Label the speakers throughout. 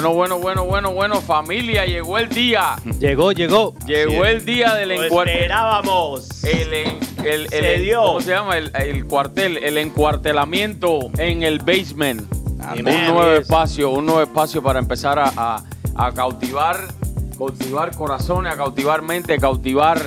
Speaker 1: Bueno, bueno, bueno, bueno, bueno, familia, llegó el día.
Speaker 2: Llegó, llegó.
Speaker 1: Llegó el día del
Speaker 3: Lo
Speaker 1: encuartel.
Speaker 3: esperábamos.
Speaker 1: El, el, el-
Speaker 3: Se
Speaker 1: el-
Speaker 3: dio.
Speaker 1: ¿Cómo se llama? El, el cuartel, el encuartelamiento en el basement.
Speaker 3: Amén.
Speaker 1: Un nuevo espacio, un nuevo espacio para empezar a, a- a cautivar, cautivar corazones, a cautivar mente, a cautivar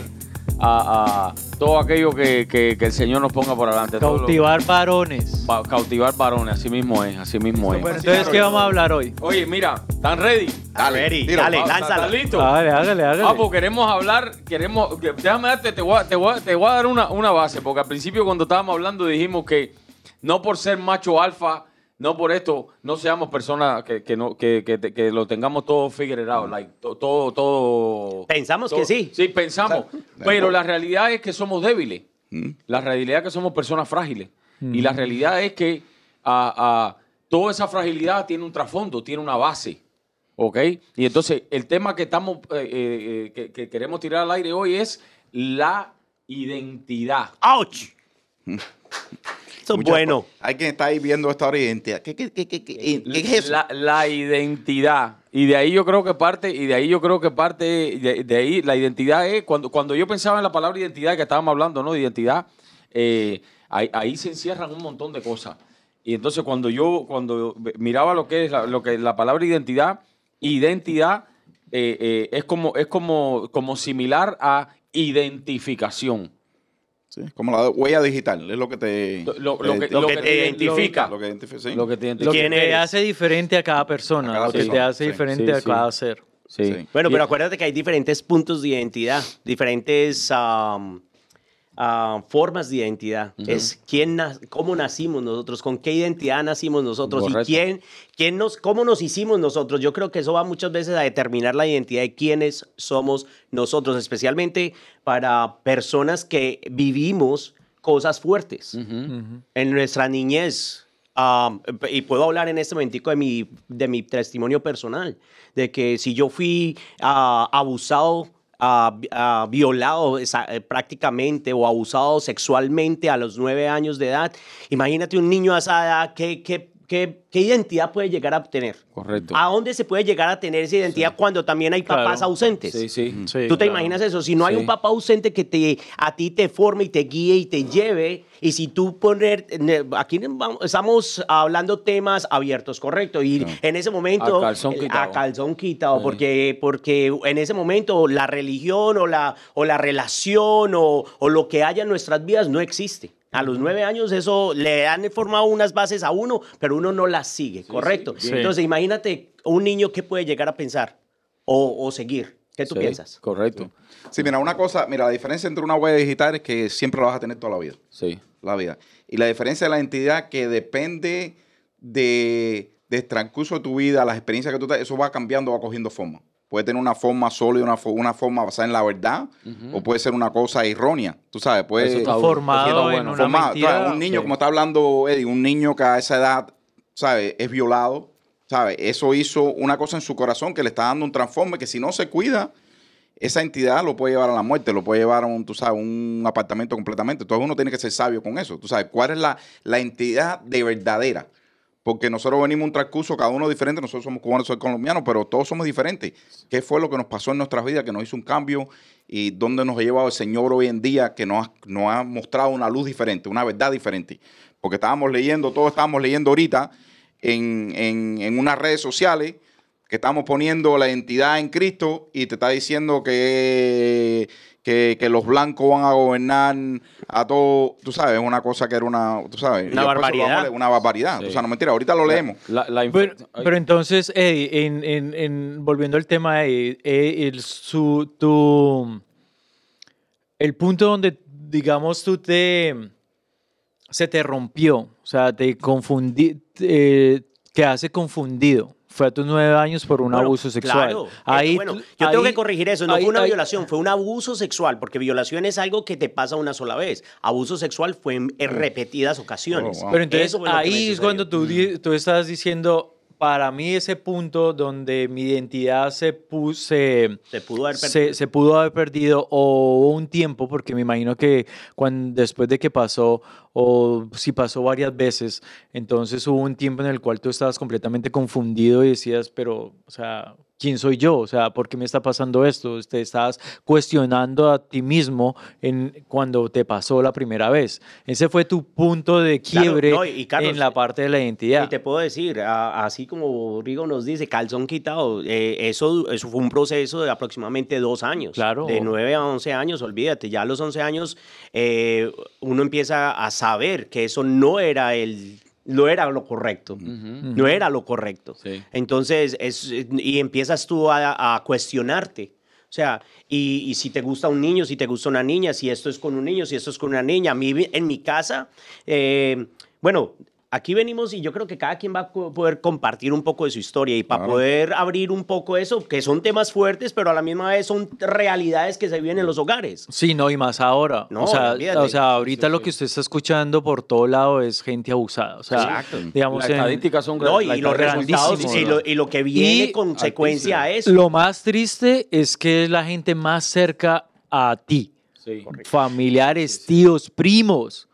Speaker 1: a, a todo aquello que, que- que el Señor nos ponga por delante. todo lo-
Speaker 2: Cautivar varones.
Speaker 1: pa- cautivar varones, así mismo es, así mismo es.
Speaker 2: Bueno, entonces, ¿qué vamos a hablar hoy?
Speaker 1: Oye, mira, ¿están ready?
Speaker 3: Dale, ready,
Speaker 4: tiro.
Speaker 3: dale, lánzala.
Speaker 1: ¿Están listos?
Speaker 2: Hágale, hágale, hágale.
Speaker 1: Ah, pues queremos hablar, queremos, que- déjame darte, te voy a, te voy a- te voy a dar una, una base, porque al principio cuando estábamos hablando dijimos que no por ser macho alfa, no por esto, no seamos personas que, que no, que, que- que lo tengamos todo figured out, like, to- todo, todo.
Speaker 3: Pensamos
Speaker 1: todo-
Speaker 3: que sí.
Speaker 1: Sí, pensamos, pero la realidad es que somos débiles.
Speaker 4: Mm.
Speaker 1: La realidad es que somos personas frágiles. Y la realidad es que ah, ah, toda esa fragilidad tiene un trasfondo, tiene una base. ¿Ok? Y entonces el tema que estamos eh, eh, eh, que, que queremos tirar al aire hoy es la identidad.
Speaker 3: ¡Auch! Eso es
Speaker 4: Muchas
Speaker 3: bueno.
Speaker 4: Hay quien está ahí viendo esta hora identidad. ¿Qué, qué, qué, qué, qué- qué es eso?
Speaker 1: La, la identidad. Y de ahí yo creo que parte, y de ahí yo creo que parte, de, de ahí la identidad es, cuando, cuando yo pensaba en la palabra identidad, que estábamos hablando, ¿no? De identidad, eh, ahí, ahí se encierran un montón de cosas. Y entonces cuando yo, cuando miraba lo que es la, lo que la palabra identidad, identidad eh, eh, es como, es como, como similar a identificación.
Speaker 4: Sí, como la huella digital, es lo que te...
Speaker 1: Lo, lo que,
Speaker 3: Lo te identifica.
Speaker 4: Lo que identifica, sí.
Speaker 1: Lo que te
Speaker 2: hace diferente a cada persona.
Speaker 4: A cada
Speaker 2: lo que te hace
Speaker 4: sí.
Speaker 2: diferente a cada ser.
Speaker 1: Sí.
Speaker 4: Sí.
Speaker 3: Bueno, pero acuérdate que hay diferentes puntos de identidad, diferentes ah, formas de identidad. Es quién, na- cómo nacimos nosotros, con qué identidad nacimos nosotros
Speaker 1: Correcto.
Speaker 3: y quién, quién nos, cómo nos hicimos nosotros. Yo creo que eso va muchas veces a determinar la identidad de quiénes somos nosotros, especialmente para personas que vivimos cosas fuertes en nuestra niñez. um, y puedo hablar en este momentico de mi, de mi testimonio personal, de que si yo fui ah, abusado, vi- violado eh, prácticamente o abusado sexualmente a los nueve años de edad, imagínate un niño a esa edad, ¿qué, qué, qué, qué identidad puede llegar a obtener?
Speaker 1: Correcto.
Speaker 3: ¿A dónde se puede llegar a tener esa identidad cuando también hay papás
Speaker 2: Claro.
Speaker 3: ausentes?
Speaker 1: Sí, sí.
Speaker 2: Sí,
Speaker 3: ¿Tú te
Speaker 2: claro.
Speaker 3: imaginas eso? Si no hay un papá ausente que te, a ti te forme y te guíe y te lleve, y si tú poner, ne- aquí vamos- estamos hablando temas abiertos, correcto, y en ese momento...
Speaker 1: A calzón quitado.
Speaker 3: A calzón quitado,
Speaker 1: Sí.
Speaker 3: porque, porque en ese momento la religión o la, o la relación o, o lo que haya en nuestras vidas no existe. A los nueve años eso le han formado unas bases a uno, pero uno no las sigue, correcto.
Speaker 2: sí.
Speaker 3: Entonces imagínate un niño que puede llegar a pensar o, o seguir. ¿Qué tú
Speaker 1: Sí,
Speaker 3: piensas?
Speaker 1: Correcto.
Speaker 4: Sí, mira, una cosa, mira, la diferencia entre una huella digital es que siempre la vas a tener toda la vida.
Speaker 1: Sí.
Speaker 4: La vida. Y la diferencia de la identidad que depende de, del transcurso de tu vida, las experiencias que tú te, eso va cambiando, va cogiendo forma. Puede tener una forma sólida, una, fo- una forma basada en la verdad, o puede ser una cosa errónea. Tú sabes, puede
Speaker 1: Eso está
Speaker 2: Formado en
Speaker 1: bueno.
Speaker 2: una
Speaker 4: formado.
Speaker 2: mentira.
Speaker 4: Claro, un niño,
Speaker 1: Sí.
Speaker 4: como está hablando Eddie, un niño que a esa edad, ¿sabes? Es violado, ¿sabes? Eso hizo una cosa en su corazón que le está dando un transforme que si no se cuida, esa entidad lo puede llevar a la muerte, lo puede llevar a un, tú sabes, un apartamento completamente. Entonces uno tiene que ser sabio con eso. Tú sabes, ¿cuál es la, la entidad de verdadera? Porque nosotros venimos un transcurso, cada uno diferente, nosotros somos cubanos, soy colombiano, pero todos somos diferentes. ¿Qué fue lo que nos pasó en nuestras vidas, que nos hizo un cambio y dónde nos ha llevado el Señor hoy en día, que nos ha, nos ha mostrado una luz diferente, una verdad diferente? Porque estábamos leyendo, todos estábamos leyendo ahorita en, en, en unas redes sociales que estamos poniendo la identidad en Cristo y te está diciendo que, que, que los blancos van a gobernar a todo, tú sabes, es una cosa que era una, tú sabes,
Speaker 3: Una barbaridad.
Speaker 4: leer, Una barbaridad.
Speaker 1: Sí.
Speaker 4: O sea, no mentira, ahorita lo leemos.
Speaker 1: La, la inf-
Speaker 2: Pero, entonces, Eddie, en, en- en- volviendo al tema de eh, el, su, tu, el punto donde, digamos, tú te, se te rompió, o sea, te confundí, eh, quedaste confundido. Fue a tus nueve años por un
Speaker 3: Bueno,
Speaker 2: abuso sexual.
Speaker 3: Claro.
Speaker 2: Ahí,
Speaker 3: bueno, yo tengo que corregir eso. No
Speaker 2: ahí-
Speaker 3: fue una
Speaker 2: ahí-
Speaker 3: violación, fue un abuso sexual, porque violación es algo que te pasa una sola vez. Abuso sexual fue en, repetidas ocasiones.
Speaker 4: Oh, wow.
Speaker 2: Pero entonces ahí es cuando tú, di- tú estás diciendo, para mí ese punto donde mi identidad se puse
Speaker 3: Se pudo haber perdido.
Speaker 2: se pudo haber perdido o hubo un tiempo porque me imagino que cuando después de que pasó o si pasó varias veces entonces hubo un tiempo en el cual tú estabas completamente confundido y decías pero o sea quién soy yo o sea por qué me está pasando esto te estabas cuestionando a ti mismo en cuando te pasó la primera vez ese fue tu punto de
Speaker 3: Claro,
Speaker 2: quiebre
Speaker 3: no, y Carlos,
Speaker 2: en la parte de la identidad
Speaker 3: Y te puedo decir, a- así como Rigo nos dice, calzón quitado, eh, eso, eso fue un proceso de aproximadamente dos años.
Speaker 2: Claro.
Speaker 3: De nueve a once años, olvídate, ya a los once años eh, uno empieza a saber que eso no era el... No era lo correcto, no era lo correcto.
Speaker 1: Sí.
Speaker 3: Entonces, es, y empiezas tú a, a cuestionarte. O sea, y, y si te gusta un niño, si te gusta una niña, si esto es con un niño, si esto es con una niña. A mí, en mi casa, eh, bueno, aquí venimos y yo creo que cada quien va a poder compartir un poco de su historia y para
Speaker 4: Claro.
Speaker 3: poder abrir un poco eso, que son temas fuertes, pero a la misma vez son realidades que se viven en los hogares.
Speaker 2: Sí, no, y más ahora.
Speaker 3: No,
Speaker 2: o, sea, o sea, ahorita lo que usted está escuchando por todo lado es gente abusada. O sea,
Speaker 3: Exacto.
Speaker 2: digamos,
Speaker 1: Las
Speaker 2: en-
Speaker 1: estadísticas son
Speaker 3: No, y
Speaker 1: la-
Speaker 3: los resultados y lo, y lo que viene
Speaker 2: Y-
Speaker 3: consecuencia a eso.
Speaker 2: lo más triste es que es la gente más cerca a ti.
Speaker 1: Sí.
Speaker 2: Familiares, tíos, primos,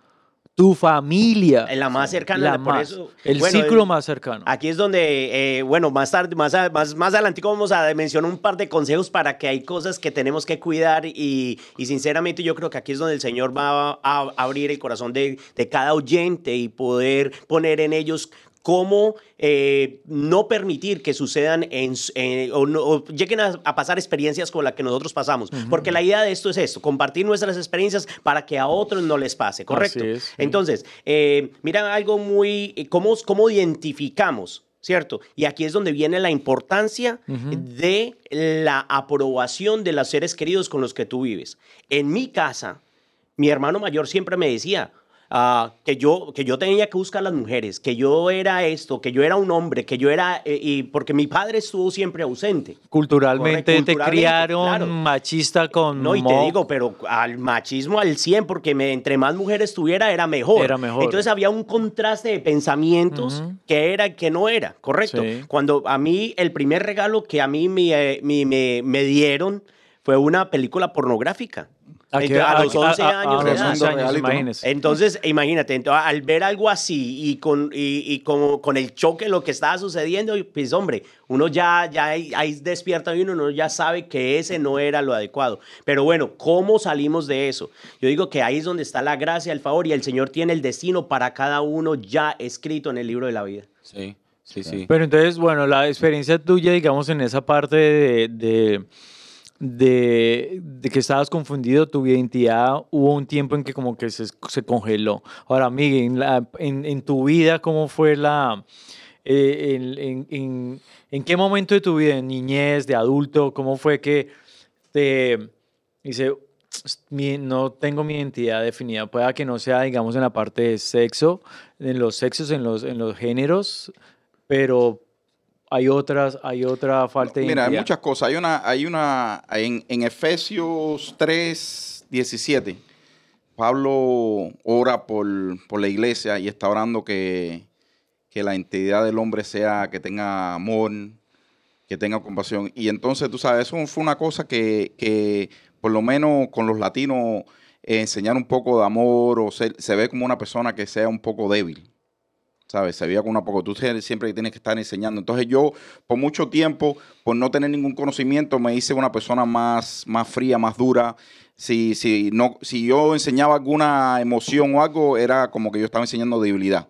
Speaker 2: tu familia.
Speaker 3: La más cercana,
Speaker 2: La
Speaker 3: por
Speaker 2: más.
Speaker 3: eso-
Speaker 2: el
Speaker 3: bueno,
Speaker 2: círculo
Speaker 3: eh,
Speaker 2: más cercano.
Speaker 3: Aquí es donde, eh, bueno, más tarde, más, a- más, más adelante vamos a mencionar un par de consejos para que hay cosas que tenemos que cuidar y, y sinceramente yo creo que aquí es donde el Señor va a, abrir el corazón de, de cada oyente y poder poner en ellos cómo eh, no permitir que sucedan en, eh, o, no- o lleguen a, a pasar experiencias con las que nosotros pasamos. Porque la idea de esto es esto, compartir nuestras experiencias para que a otros no les pase, ¿correcto?
Speaker 2: es, sí.
Speaker 3: Entonces, eh, mira algo muy, eh, ¿cómo, cómo identificamos? ¿Cierto? Y aquí es donde viene la importancia de la aprobación de los seres queridos con los que tú vives. En mi casa, mi hermano mayor siempre me decía ah, que, yo, que yo tenía que buscar a las mujeres, que yo era esto, que yo era un hombre, que yo era... eh, y porque mi padre estuvo siempre ausente.
Speaker 2: Culturalmente
Speaker 3: Correcto,
Speaker 2: te
Speaker 3: culturalmente,
Speaker 2: criaron
Speaker 3: claro.
Speaker 2: machista con
Speaker 3: No, y te digo, pero al machismo al 100, porque me- entre más mujeres tuviera, era mejor.
Speaker 2: Era mejor.
Speaker 3: Entonces había un contraste de pensamientos que era y que no era, correcto.
Speaker 2: Sí.
Speaker 3: Cuando a mí, el primer regalo que a mí me, me, me- me dieron fue una película pornográfica.
Speaker 2: ¿A qué-
Speaker 3: Entonces, a, los 11
Speaker 2: a-
Speaker 3: años
Speaker 2: los
Speaker 3: edad.
Speaker 2: 11 años, imagínese.
Speaker 3: Entonces, imagínate, entonces, al ver algo así y con, y, y como, con el choque de lo que estaba sucediendo, pues hombre, uno ya, ya ahí, ahí despierta y uno, uno ya sabe que ese no era lo adecuado. Pero bueno, ¿cómo salimos de eso? Yo digo que ahí es donde está la gracia, el favor y el Señor tiene el destino para cada uno ya escrito en el libro de la vida.
Speaker 1: Sí, sí, sí.
Speaker 2: Pero entonces, bueno, la experiencia tuya, digamos, en esa parte de, de, de- de que estabas confundido, tu identidad, hubo un tiempo en que como que se, se congeló. Ahora, Miguel, en, en, tu vida, ¿cómo fue la... eh, en, en- qué momento de tu vida, en niñez, de adulto, cómo fue que te dice, "Mi- no tengo mi identidad definida, pueda que no sea, digamos, en la parte de sexo, en los sexos, en los, en los géneros, pero hay otras, hay otra falta de
Speaker 4: Mira, hay muchas cosas. Hay una, hay una, en, en Efesios 3, 17, Pablo ora por, por la iglesia y está orando que, que la entidad del hombre sea, que tenga amor, que tenga compasión. Y entonces, tú sabes, eso fue una cosa que, que por lo menos con los latinos, eh, enseñar un poco de amor o ser- se ve como una persona que sea un poco débil. ¿Sabes? Se veía con una poco. Tú siempre tienes que estar enseñando. Entonces yo, por mucho tiempo, por no tener ningún conocimiento, me hice una persona más, más fría, más dura. Si, si, no, si yo enseñaba alguna emoción o algo, era como que yo estaba enseñando debilidad.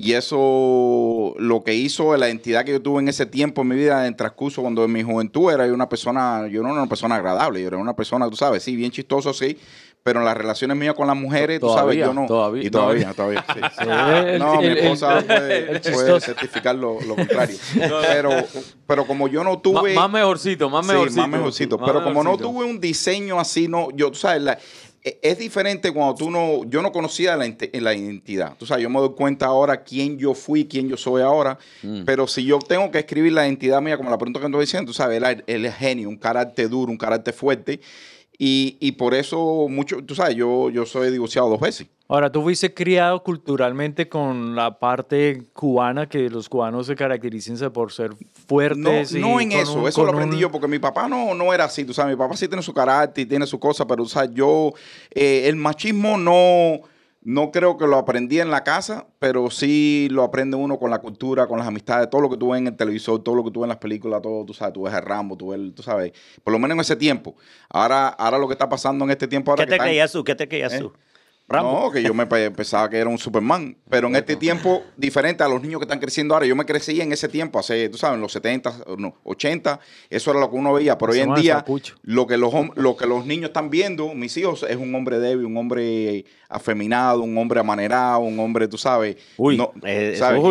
Speaker 4: Y eso lo que hizo la entidad que yo tuve en ese tiempo en mi vida, en transcurso, cuando en mi juventud era una persona, yo no era una persona agradable, yo era una persona, tú sabes, sí, bien chistoso, sí, pero en las relaciones mías con las mujeres, tú sabes, yo no.
Speaker 1: todavía,
Speaker 4: y todavía, todavía, sí.
Speaker 2: el-
Speaker 4: no, mi
Speaker 2: el-
Speaker 4: esposa
Speaker 2: el-
Speaker 4: puede,
Speaker 2: el
Speaker 4: certificar lo, lo contrario. Pero, pero como yo no tuve...
Speaker 1: más mejorcito, más
Speaker 4: Sí,
Speaker 1: mejorcito.
Speaker 4: más mejorcito.
Speaker 1: Más
Speaker 4: Pero como no tuve un diseño así, no, yo, tú sabes, la- es diferente cuando tú no, yo no conocía la, identidad. Tú sabes, yo me doy cuenta ahora quién yo fui, quién yo soy ahora.
Speaker 1: Mm.
Speaker 4: Pero si yo tengo que escribir la identidad mía, como la pregunta que estoy diciendo, tú sabes, él es genio, un carácter duro, un carácter fuerte. Y, y por eso, mucho, tú sabes, yo, yo soy divorciado dos veces.
Speaker 2: Ahora, tú fuiste criado culturalmente con la parte cubana, que los cubanos se caracterizan por ser
Speaker 4: No,
Speaker 2: fuertes. y
Speaker 4: no en eso,
Speaker 2: un-
Speaker 4: eso lo aprendí
Speaker 2: un-
Speaker 4: yo porque mi papá no, no era así, tú sabes, mi papá sí tiene su carácter y tiene su cosa, pero tú sabes, yo, eh, el machismo no, no creo que lo aprendí en la casa, pero sí lo aprende uno con la cultura, con las amistades, todo lo que tú ves en el televisor, todo lo que tú ves en las películas, todo, tú sabes, tú ves a Rambo, tú ves, tú sabes, por lo menos en ese tiempo. Ahora, ahora lo que está pasando en este tiempo ahora
Speaker 3: ¿Qué
Speaker 4: que
Speaker 3: te
Speaker 4: están-
Speaker 3: creías tú? ¿Qué te creías
Speaker 4: ¿Eh?
Speaker 3: Rambo.
Speaker 4: no, que yo me pe- pensaba que era un Superman. Pero en este tiempo, diferente a los niños que están creciendo ahora, yo me crecí en ese tiempo, hace, tú sabes, en los 70, no, 80, eso era lo que uno veía. Pero hoy en día, lo que, los, lo que los niños están viendo, mis hijos, es un hombre débil, un hombre afeminado, un hombre amanerado, un hombre, tú sabes.
Speaker 1: Uy.
Speaker 4: no,
Speaker 3: Eh, eso
Speaker 4: ¿sabes?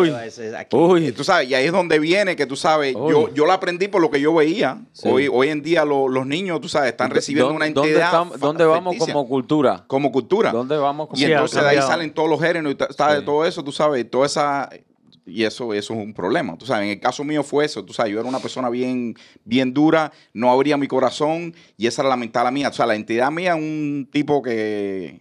Speaker 1: Uy.
Speaker 4: Tú sabes, y ahí es donde viene que tú sabes,
Speaker 1: Uy.
Speaker 4: yo, yo la aprendí por lo que yo veía.
Speaker 1: Sí.
Speaker 4: Hoy, hoy en día lo- los niños, tú sabes, están recibiendo
Speaker 1: ¿Dó-
Speaker 4: una
Speaker 1: ¿Dónde,
Speaker 4: entidad.
Speaker 1: dónde vamos como cultura?
Speaker 4: como cultura.
Speaker 1: ¿Dónde vamos como
Speaker 4: Y entonces de ahí salen todos los géneros y.
Speaker 1: Sí.
Speaker 4: todo eso, tú sabes, toda esa y eso, eso es un problema. Tú sabes, en el caso mío fue eso, tú sabes, yo era una persona bien, bien dura, no abría mi corazón y esa era la mental mía. O sea, la entidad mía es un tipo que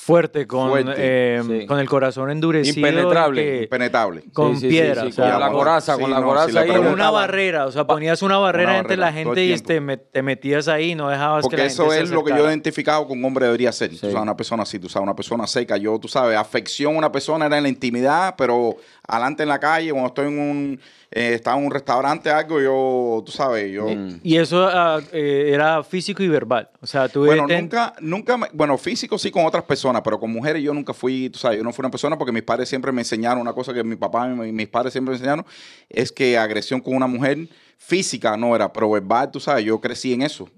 Speaker 2: fuerte, con,
Speaker 4: Fuerte,
Speaker 2: eh,
Speaker 1: sí.
Speaker 2: con el corazón endurecido.
Speaker 1: Impenetrable,
Speaker 2: que-
Speaker 4: impenetrable.
Speaker 2: con
Speaker 1: Sí,
Speaker 2: piedra.
Speaker 1: sí,
Speaker 2: o sea,
Speaker 1: con la coraza,
Speaker 4: sí,
Speaker 1: con la
Speaker 4: no,
Speaker 1: coraza
Speaker 4: si
Speaker 1: ahí.
Speaker 2: con una barrera, o sea, ponías una barrera
Speaker 4: Una
Speaker 2: entre la
Speaker 4: barrera
Speaker 2: gente y te, met- te metías ahí y no dejabas que
Speaker 4: Porque
Speaker 2: la
Speaker 4: eso
Speaker 2: se
Speaker 4: es lo que yo he identificado que un hombre debería ser. Tú sabes, una persona así, tú sabes, una persona seca. Yo, tú sabes, afección a una persona era en la intimidad, pero adelante en la calle, cuando estoy en un, eh, estaba en un restaurante, algo, yo, tú sabes, yo...
Speaker 1: Mm.
Speaker 2: Y eso ah, eh, era físico y verbal. O sea, tú
Speaker 4: Bueno,
Speaker 2: ten-
Speaker 4: nunca, nunca, me- bueno, físico sí con otras personas, pero con mujeres yo nunca fui, tú sabes, yo no fui una persona porque mis padres siempre me enseñaron una cosa que mi papá y mi- mis padres siempre me enseñaron, es que agresión con una mujer física no era, pero verbal, tú sabes, yo crecí en eso.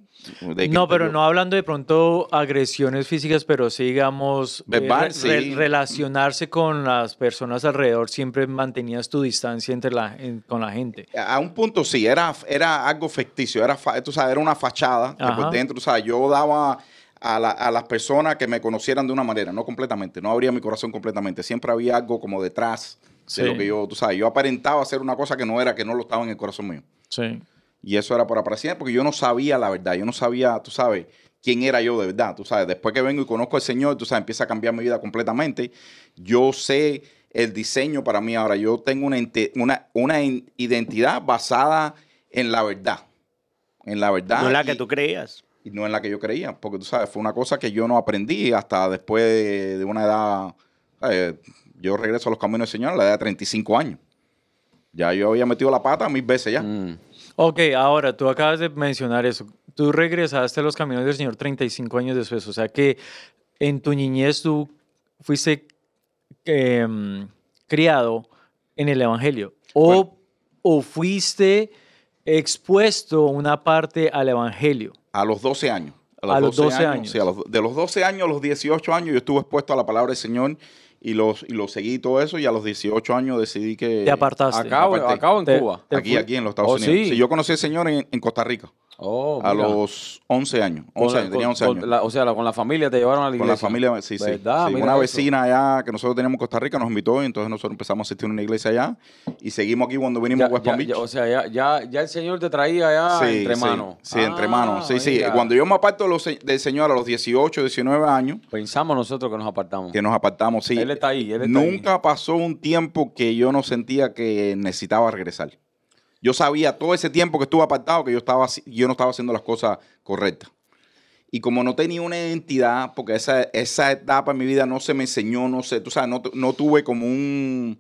Speaker 2: No, pero
Speaker 4: yo-
Speaker 2: no hablando de pronto agresiones físicas, pero sí, digamos, eh,
Speaker 4: Verbal,
Speaker 2: re-
Speaker 4: sí.
Speaker 2: re- relacionarse con las personas alrededor, siempre mantenías tu distancia entre la, en- con la gente.
Speaker 4: A un punto sí, era, era algo ficticio, era, tú sabes, era una fachada que por dentro, tú sabes, yo daba a, la- a las personas que me conocieran de una manera, no completamente, no abría mi corazón completamente, siempre había algo como detrás
Speaker 2: Sí.
Speaker 4: de lo que yo, tú sabes, yo aparentaba hacer una cosa que no era, que no lo estaba en el corazón mío.
Speaker 2: Sí.
Speaker 4: Y eso era por aparecer, porque yo no sabía la verdad, yo no sabía, tú sabes, quién era yo de verdad, tú sabes. Después que vengo y conozco al Señor, tú sabes, empieza a cambiar mi vida completamente. Yo sé el diseño para mí ahora, yo tengo una, una, una identidad basada en la verdad, en la verdad.
Speaker 3: No es la
Speaker 4: y-
Speaker 3: que tú creías.
Speaker 4: y no en la que yo creía, porque tú sabes, fue una cosa que yo no aprendí hasta después de, de una edad, eh, yo regreso a los caminos del Señor a la edad de 35 años. Ya yo había metido la pata mil veces ya.
Speaker 1: Mm.
Speaker 2: Ok, ahora tú acabas de mencionar eso. Tú regresaste a los caminos del Señor 35 años después. O sea que en tu niñez tú fuiste em, criado en el Evangelio. O,
Speaker 4: Bueno.
Speaker 2: o fuiste expuesto una parte al Evangelio.
Speaker 4: A los 12 años.
Speaker 2: A los 12 años.
Speaker 4: Sí, a los- de los 12 años a los 18 años yo estuve expuesto a la palabra del Señor y los y lo seguí todo eso y a los 18 años decidí que...
Speaker 2: Te apartaste.
Speaker 1: Acá, o-
Speaker 4: Aparte,
Speaker 1: acá o en
Speaker 2: te-
Speaker 1: Cuba.
Speaker 2: te
Speaker 4: Aquí,
Speaker 2: fui-
Speaker 4: aquí en los Estados
Speaker 1: Oh,
Speaker 4: Unidos.
Speaker 1: sí.
Speaker 4: Sí, yo conocí al Señor en, en Costa Rica
Speaker 1: Oh,
Speaker 4: a
Speaker 1: mira.
Speaker 4: los 11 años. 11
Speaker 1: Con la-
Speaker 4: años, tenía
Speaker 1: con-
Speaker 4: 11
Speaker 1: con
Speaker 4: años.
Speaker 1: la- o sea, la- con la familia te llevaron a la
Speaker 4: Con
Speaker 1: iglesia.
Speaker 4: la familia, sí, sí. Sí, una
Speaker 1: eso.
Speaker 4: vecina allá que nosotros teníamos en Costa Rica nos invitó y entonces nosotros empezamos a asistir a una iglesia allá y seguimos aquí cuando vinimos
Speaker 1: Ya,
Speaker 4: a West Palm
Speaker 1: ya-
Speaker 4: Beach.
Speaker 1: ya- o sea, ya, ya, ya el Señor te traía ya
Speaker 4: Sí,
Speaker 1: entre
Speaker 4: sí,
Speaker 1: manos.
Speaker 4: Sí, entre
Speaker 1: Ah,
Speaker 4: manos. Sí, sí.
Speaker 1: mira.
Speaker 4: Cuando yo me aparto los se- del Señor a los 18, 19 años,
Speaker 1: Pensamos nosotros que nos apartamos.
Speaker 4: que nos apartamos, sí.
Speaker 1: Él está ahí, él está
Speaker 4: Nunca pasó un tiempo que yo no sentía que necesitaba regresar. Yo sabía todo ese tiempo que estuve apartado que yo, estaba, yo no estaba haciendo las cosas correctas. Y como no tenía una identidad, porque esa, esa etapa en mi vida no se me enseñó, no sé, tú sabes, no, no tuve como un,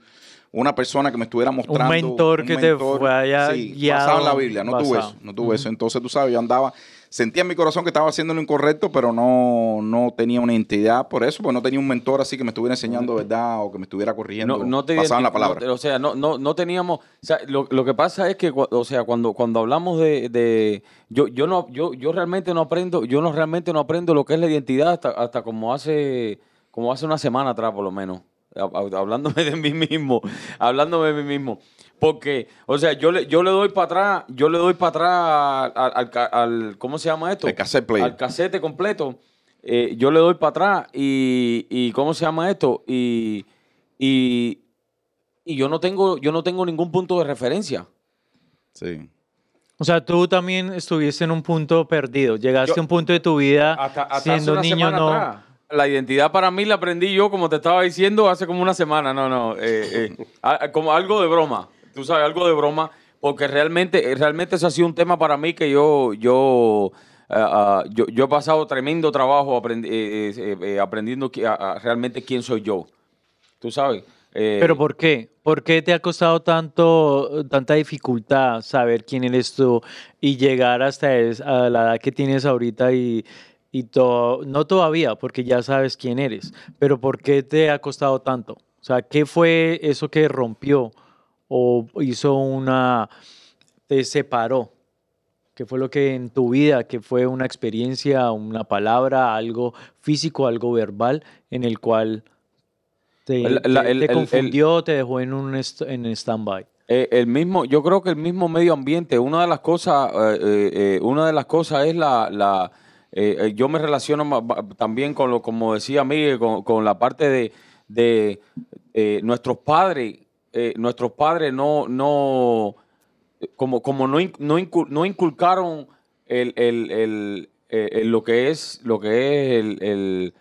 Speaker 4: una persona que me estuviera mostrando.
Speaker 2: mentor que te fue haya
Speaker 4: sí,
Speaker 2: guiado,
Speaker 4: basado en la Biblia, no tuve eso, no tuve eso. Entonces, tú sabes, yo andaba, sentía en mi corazón que estaba haciendo lo incorrecto, pero no, no tenía una identidad por eso, porque no tenía un mentor así que me estuviera enseñando verdad o que me estuviera corrigiendo
Speaker 1: no, no te
Speaker 4: basado en la palabra.
Speaker 1: no- o sea, no, no, no teníamos. O sea, lo, lo que pasa es que, o sea, cuando, cuando hablamos de, de- yo, yo no, yo, yo realmente no aprendo, yo no realmente no aprendo lo que es la identidad hasta, hasta como hace, como hace una semana atrás, por lo menos. Ha- ha- Hablándome de mí mismo, hablándome de mí mismo. Porque, o sea, yo le, yo le doy para atrás, yo le doy para atrás al, al ¿cómo se llama esto?
Speaker 4: El cassette player.
Speaker 1: Al casete completo. Eh, yo le doy para atrás y, y ¿cómo se llama esto? Y, y, y yo no tengo, yo no tengo ningún punto de referencia.
Speaker 4: Sí.
Speaker 2: O sea, tú también estuviste en un punto perdido. Llegaste
Speaker 1: Yo-
Speaker 2: a un punto de tu vida
Speaker 1: Hasta, hasta hace
Speaker 2: siendo
Speaker 1: una
Speaker 2: niño no.
Speaker 1: atrás. la identidad para mí la aprendí yo, como te estaba diciendo, hace como una semana. No, no, eh, eh, a- como algo de broma. Tú sabes, algo de broma. Porque realmente, realmente eso ha sido un tema para mí que yo, yo, ah, ah, yo, yo he pasado tremendo trabajo aprendi- eh, eh, eh, aprendiendo qui- a- a realmente quién soy yo. Tú sabes. Eh,
Speaker 2: ¿Pero por qué? ¿Por qué te ha costado tanto, tanta dificultad saber quién eres tú y llegar hasta es- a la edad que tienes ahorita y, y to- no todavía, porque ya sabes quién eres, pero ¿por qué te ha costado tanto? O sea, ¿qué fue eso que rompió o hizo una, te separó? ¿Qué fue lo que en tu vida, que fue una experiencia, una palabra, algo físico, algo verbal, en el cual te,
Speaker 1: El- la-
Speaker 2: te-
Speaker 1: el-
Speaker 2: te
Speaker 1: el- el-
Speaker 2: confundió, te dejó en un en stand-by?
Speaker 1: Eh, el mismo, yo creo que el mismo medio ambiente, una de las cosas, eh, eh, una de las cosas es la, la eh, yo me relaciono también con lo, como decía Miguel, con, con la parte de, de nuestros padres, eh, nuestros padres no, no, como, como no, no, no inculcaron el, el- el- eh, el- lo que es, lo que es el,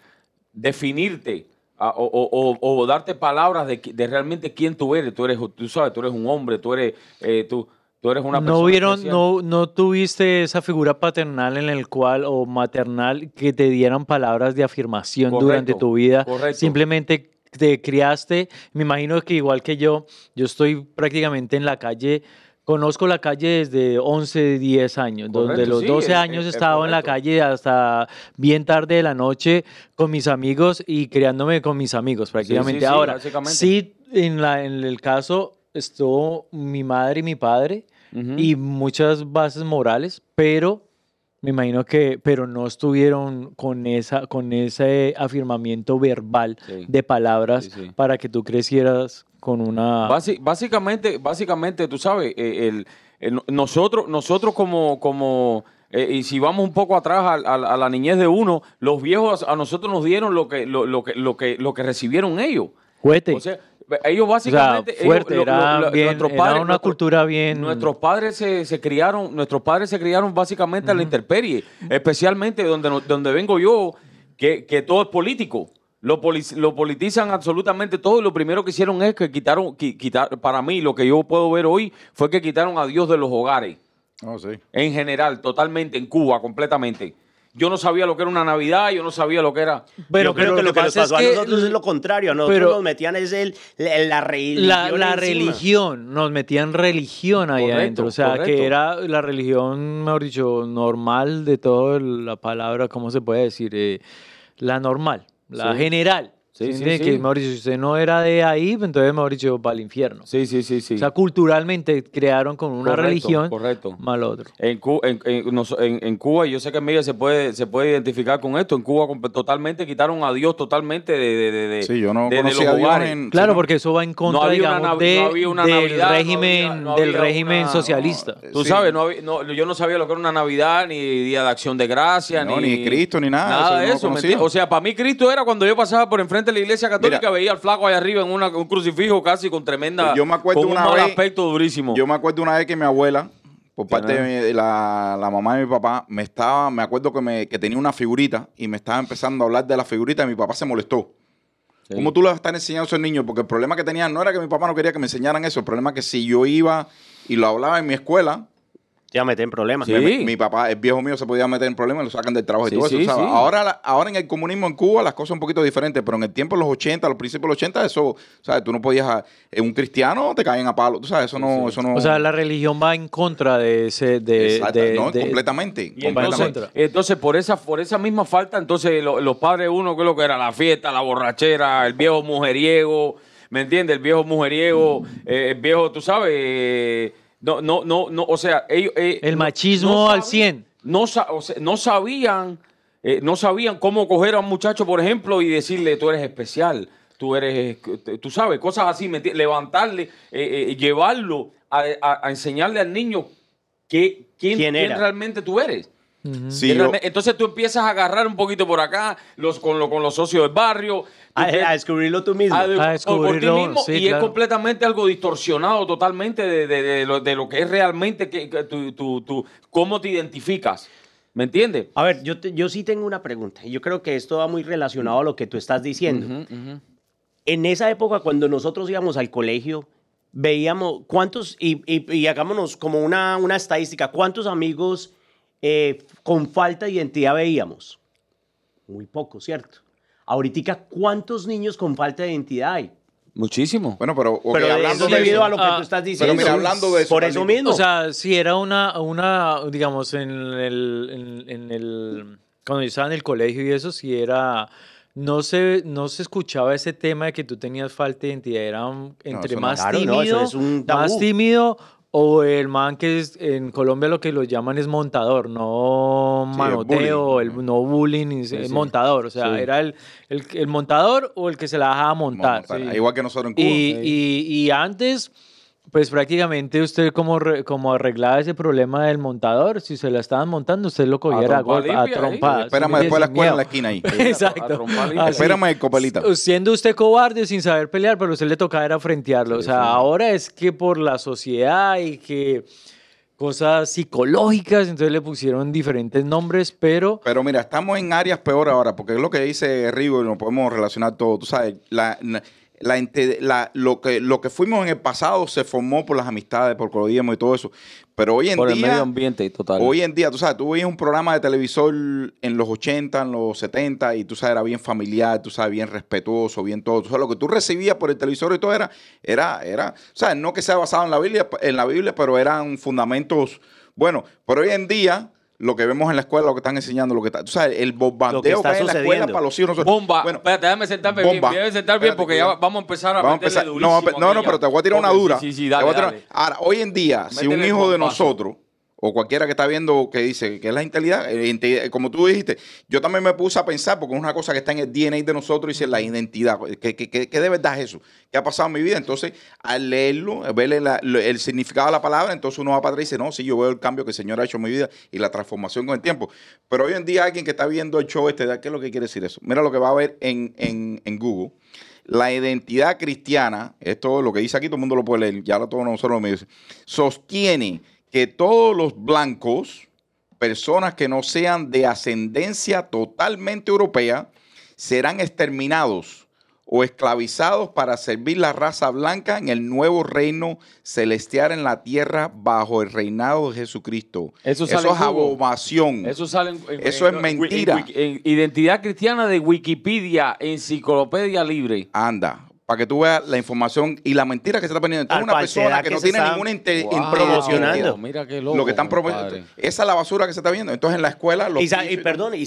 Speaker 1: definirte a- o, o- o- darte palabras de, de realmente quién tú eres. Tú eres, tú sabes, tú eres un hombre, tú eres, eh, tú, tú eres una persona.
Speaker 2: ¿No, vieron,
Speaker 1: especial.
Speaker 2: no, ¿No tuviste esa figura paternal en el cual, o maternal, que te dieran palabras de afirmación durante tu vida?
Speaker 1: correcto.
Speaker 2: Simplemente te criaste, me imagino que igual que yo, yo estoy prácticamente en la calle, conozco la calle desde 11, 10 años, donde
Speaker 1: Correcto,
Speaker 2: los
Speaker 1: sí,
Speaker 2: 12
Speaker 1: es-
Speaker 2: años
Speaker 1: es- es
Speaker 2: estaba en la calle hasta bien tarde de la noche con mis amigos y criándome con mis amigos prácticamente.
Speaker 1: sí,
Speaker 2: Ahora, sí, en, la, en el caso estuvo mi madre y mi padre y muchas bases morales, pero me imagino que, pero no estuvieron con esa, con ese afirmamiento verbal
Speaker 1: Sí.
Speaker 2: de palabras
Speaker 1: Sí, sí.
Speaker 2: para que tú crecieras con una.
Speaker 1: Basi- básicamente, básicamente, tú sabes, eh, el, el- nosotros, nosotros como, como eh, y si vamos un poco atrás a, a- a la niñez de uno, los viejos a nosotros nos dieron lo que, lo, lo que, lo que, lo que recibieron ellos.
Speaker 2: Juguete.
Speaker 1: O sea, ellos
Speaker 2: O sea,
Speaker 1: básicamente, ellos-
Speaker 2: fuerte,
Speaker 1: lo-
Speaker 2: era,
Speaker 1: lo- lo-
Speaker 2: bien-
Speaker 1: nuestros
Speaker 2: era
Speaker 1: padres-
Speaker 2: una cultura bien.
Speaker 1: Nuestros padres se, se criaron, nuestros padres se criaron básicamente a la intemperie, especialmente donde, donde vengo yo, que, que todo es político. Lo, poli- lo politizan absolutamente todo y lo primero que hicieron es que quitaron, qui- quitar, para mí lo que yo puedo ver hoy fue que quitaron a Dios de los hogares,
Speaker 4: Oh, sí.
Speaker 1: en general, totalmente, en Cuba, completamente. Yo no sabía lo que era una Navidad, yo no sabía lo que era...
Speaker 2: Pero,
Speaker 3: Yo creo
Speaker 2: pero
Speaker 3: que lo que nos
Speaker 2: pasa es
Speaker 3: pasó a
Speaker 2: que
Speaker 3: nosotros es lo contrario. A nosotros
Speaker 2: pero-
Speaker 3: nos metían es el, la, la religión.
Speaker 2: la, religión, nos metían religión ahí
Speaker 1: Correcto,
Speaker 2: adentro, o sea,
Speaker 1: correcto.
Speaker 2: que era la religión, mejor dicho, normal de toda la palabra, ¿cómo se puede decir? Eh, la normal, la
Speaker 1: Sí.
Speaker 2: general.
Speaker 1: Sí,
Speaker 2: ¿sí
Speaker 1: sí.
Speaker 2: Que, dicho, si usted no era de ahí, pues entonces, mejor dicho, va al infierno.
Speaker 1: Sí, sí, sí, sí.
Speaker 2: O sea, culturalmente crearon con una
Speaker 1: Correcto,
Speaker 2: religión
Speaker 1: correcto.
Speaker 2: mal otro.
Speaker 1: En, Cu- en, en- en- en Cuba, y yo sé que Miguel se puede, se puede identificar con esto, en Cuba totalmente quitaron a Dios totalmente de, de, de- de-
Speaker 4: Sí, yo no
Speaker 1: de- de los
Speaker 4: a Dios.
Speaker 2: Claro, porque eso va en contra, digamos, de-
Speaker 1: no había una
Speaker 2: del
Speaker 1: Navidad, no
Speaker 2: régimen,
Speaker 1: había- no
Speaker 2: del
Speaker 1: había
Speaker 2: régimen
Speaker 1: una-
Speaker 2: socialista.
Speaker 4: no,
Speaker 1: Tú
Speaker 4: Sí.
Speaker 1: sabes, no, había- no, yo no sabía lo que era una Navidad, ni Día de Acción de Gracia, ni,
Speaker 4: ni Cristo, ni nada,
Speaker 1: Nada de eso. O sea, para mí Cristo era cuando yo pasaba por enfrente de la iglesia católica,
Speaker 4: Mira.
Speaker 1: veía al flaco allá arriba en una- un crucifijo casi con tremenda.
Speaker 4: Yo me acuerdo
Speaker 1: con un
Speaker 4: una
Speaker 1: mal
Speaker 4: vez-
Speaker 1: aspecto durísimo.
Speaker 4: Yo me acuerdo una vez que mi abuela, por parte de, mi- la, la mamá de mi papá, me estaba, me acuerdo que, me, que tenía una figurita y me estaba empezando a hablar de la figurita y mi papá se molestó.
Speaker 1: Sí.
Speaker 4: ¿Cómo tú le vas a estar enseñando a esos niños? Porque el problema que tenían no era que mi papá no quería que me enseñaran eso, el problema es que si yo iba y lo hablaba en mi escuela,
Speaker 3: Ya meten en problemas.
Speaker 1: Sí.
Speaker 4: me- mi papá, el viejo mío, se podía meter en problemas y lo sacan del trabajo
Speaker 1: Sí,
Speaker 4: y todo
Speaker 1: sí,
Speaker 4: eso. Ahora, ahora en el comunismo en Cuba las cosas son un poquito diferentes, pero en el tiempo de los 80, los principios de los 80, eso, ¿sabes? Tú no podías, a- en un cristiano te caen a palo, tú sabes, eso no, eso no.
Speaker 2: O sea, la religión va en contra de ese... De,
Speaker 4: Exacto,
Speaker 2: de-
Speaker 4: no,
Speaker 2: de-
Speaker 4: completamente.
Speaker 1: Y
Speaker 4: completamente.
Speaker 1: entonces, entonces por esa por esa misma falta, entonces lo- los padres uno que es lo que era la fiesta, la borrachera, el viejo mujeriego, ¿me entiendes? El viejo mujeriego, eh, el viejo, tú sabes, eh, no, no, no, no, o sea, ellos eh,
Speaker 2: El machismo
Speaker 1: no
Speaker 2: al
Speaker 1: sabi-
Speaker 2: 100.
Speaker 1: No, sa- o sea, no sabían, eh, no sabían cómo coger a un muchacho, por ejemplo, y decirle tú eres especial, tú eres, eh, tú sabes, cosas así, levantarle, eh, eh, llevarlo a, a- a enseñarle al niño que, quién,
Speaker 3: ¿Quién
Speaker 1: realmente tú eres.
Speaker 4: Sí, yo-
Speaker 1: entonces tú empiezas a agarrar un poquito por acá, los, con, lo- con los socios del barrio.
Speaker 3: A, descubrirlo tú mismo.
Speaker 1: a de-
Speaker 2: A
Speaker 1: por- por ti
Speaker 2: descubrirlo,
Speaker 1: mismo,
Speaker 2: sí,
Speaker 1: y es completamente algo distorsionado totalmente de, de- de lo, de lo que es realmente que, cómo te identificas. ¿Me entiendes?
Speaker 3: A ver, yo, te- yo sí tengo una pregunta. y Yo creo que esto va muy relacionado a lo que tú estás diciendo. En esa época, cuando nosotros íbamos al colegio, veíamos cuántos, y, y- y hagámonos como una, una estadística, cuántos amigos eh, con falta de identidad veíamos. Muy poco, ¿cierto? Ahorita, ¿cuántos niños con falta de identidad hay?
Speaker 1: Muchísimo.
Speaker 4: Bueno, pero,
Speaker 3: Pero
Speaker 4: hablando
Speaker 3: eso
Speaker 4: de
Speaker 3: debido
Speaker 4: eso,
Speaker 3: a lo que
Speaker 2: Ah,
Speaker 3: tú estás
Speaker 2: pero
Speaker 3: diciendo.
Speaker 4: mira, hablando de eso,
Speaker 3: Por eso mismo.
Speaker 2: O sea, si era una, una digamos, en el, en, en el, cuando yo estaba en el colegio y eso, si era, no se, no se escuchaba ese tema de que tú tenías falta de identidad, era un- entre
Speaker 4: no.
Speaker 2: más
Speaker 3: Claro, no,
Speaker 2: tímido,
Speaker 3: es un
Speaker 2: más tímido, o el man que es, en Colombia lo que lo llaman es montador, no
Speaker 4: Sí, el
Speaker 2: manoteo,
Speaker 4: bullying.
Speaker 2: el, no bullying, es,
Speaker 1: sí.
Speaker 2: montador, o sea, era el, el, el montador o el que se la dejaba montar.
Speaker 4: montar, igual que nosotros en Cuba.
Speaker 2: Y, y, y antes, pues prácticamente usted como, re- como arreglaba ese problema del montador, si se la estaban montando, usted lo cogiera a,
Speaker 1: trompa
Speaker 2: a trompadas.
Speaker 4: Espérame después de la escuela en la esquina ahí.
Speaker 1: a
Speaker 2: Exacto. Así.
Speaker 4: Espérame, copelita.
Speaker 2: Siendo usted cobarde sin saber pelear, pero a usted le tocaba era frentearlo. o sea, ahora es que por la sociedad y que cosas psicológicas, entonces le pusieron diferentes nombres, pero
Speaker 4: Pero mira, estamos en áreas peor ahora, porque es lo que dice Rigo y nos podemos relacionar todo. Tú sabes, la, la- la lo, que, lo que fuimos en el pasado se formó por las amistades, por lo y todo eso. Pero hoy en
Speaker 1: Por el medio
Speaker 4: día,
Speaker 1: ambiente total.
Speaker 4: hoy en día, tú sabes, tú veías un programa de televisor en los 80, en los 70, y tú sabes, era bien familiar, tú sabes, bien respetuoso, bien todo. Tú sabes, lo que tú recibías por el televisor y todo era, era, era, o sea, no que sea basado en la Biblia, en la Biblia, pero eran fundamentos buenos. Pero hoy en día, lo que vemos en la escuela, lo que están enseñando, lo que está, tú sabes, el bombardeo que,
Speaker 3: está
Speaker 4: hay en la escuela
Speaker 3: sucediendo.
Speaker 4: para los hijos. nosotros-
Speaker 1: Bomba.
Speaker 4: Bueno,
Speaker 1: Espérate, déjame sentarme
Speaker 4: bomba.
Speaker 1: bien. Déjame sentar bien porque ya vamos a empezar a
Speaker 4: Vamos a
Speaker 1: meterle
Speaker 4: empezar. No, no, no, pero te voy a tirar una dura.
Speaker 1: Sí, sí, dale,
Speaker 4: voy a tirar-
Speaker 1: dale.
Speaker 4: Ahora, hoy en día, si un hijo de nosotros o cualquiera que está viendo que dice que es la integridad, eh, inte- como tú dijiste, yo también me puse a pensar, porque es una cosa que está en el DNA de nosotros, dice la identidad. ¿Qué, qué, qué- qué de verdad es eso? ¿Qué ha pasado en mi vida? Entonces, al leerlo, lo- el significado de la palabra, entonces uno va para atrás y dice, no, sí, yo veo el cambio que el Señor ha hecho en mi vida y la transformación con el tiempo. Pero hoy en día alguien que está viendo el show este, ¿qué es lo que quiere decir eso? Mira lo que va a ver en, en, en Google. La identidad cristiana, esto lo que dice aquí, todo el mundo lo puede leer, ya lo todos nosotros lo mismos, sostiene que todos los blancos, personas que no sean de ascendencia totalmente europea, serán exterminados o esclavizados para servir la raza blanca en el nuevo reino celestial en la tierra bajo el reinado de Jesucristo.
Speaker 1: Eso
Speaker 4: es abomación.
Speaker 1: Eso sale en, en-
Speaker 4: Eso es
Speaker 1: en-
Speaker 4: mentira.
Speaker 1: en- en Identidad cristiana de Wikipedia, enciclopedia libre.
Speaker 4: Anda, para que tú veas la información y la mentira que se está poniendo. Entonces, una persona que,
Speaker 3: que
Speaker 4: no tiene ninguna
Speaker 1: Wow. Mira qué loco.
Speaker 4: lo que están promoviendo. Esa es la basura que se está viendo. Entonces, en la escuela. Los
Speaker 3: Y, y perdón, y,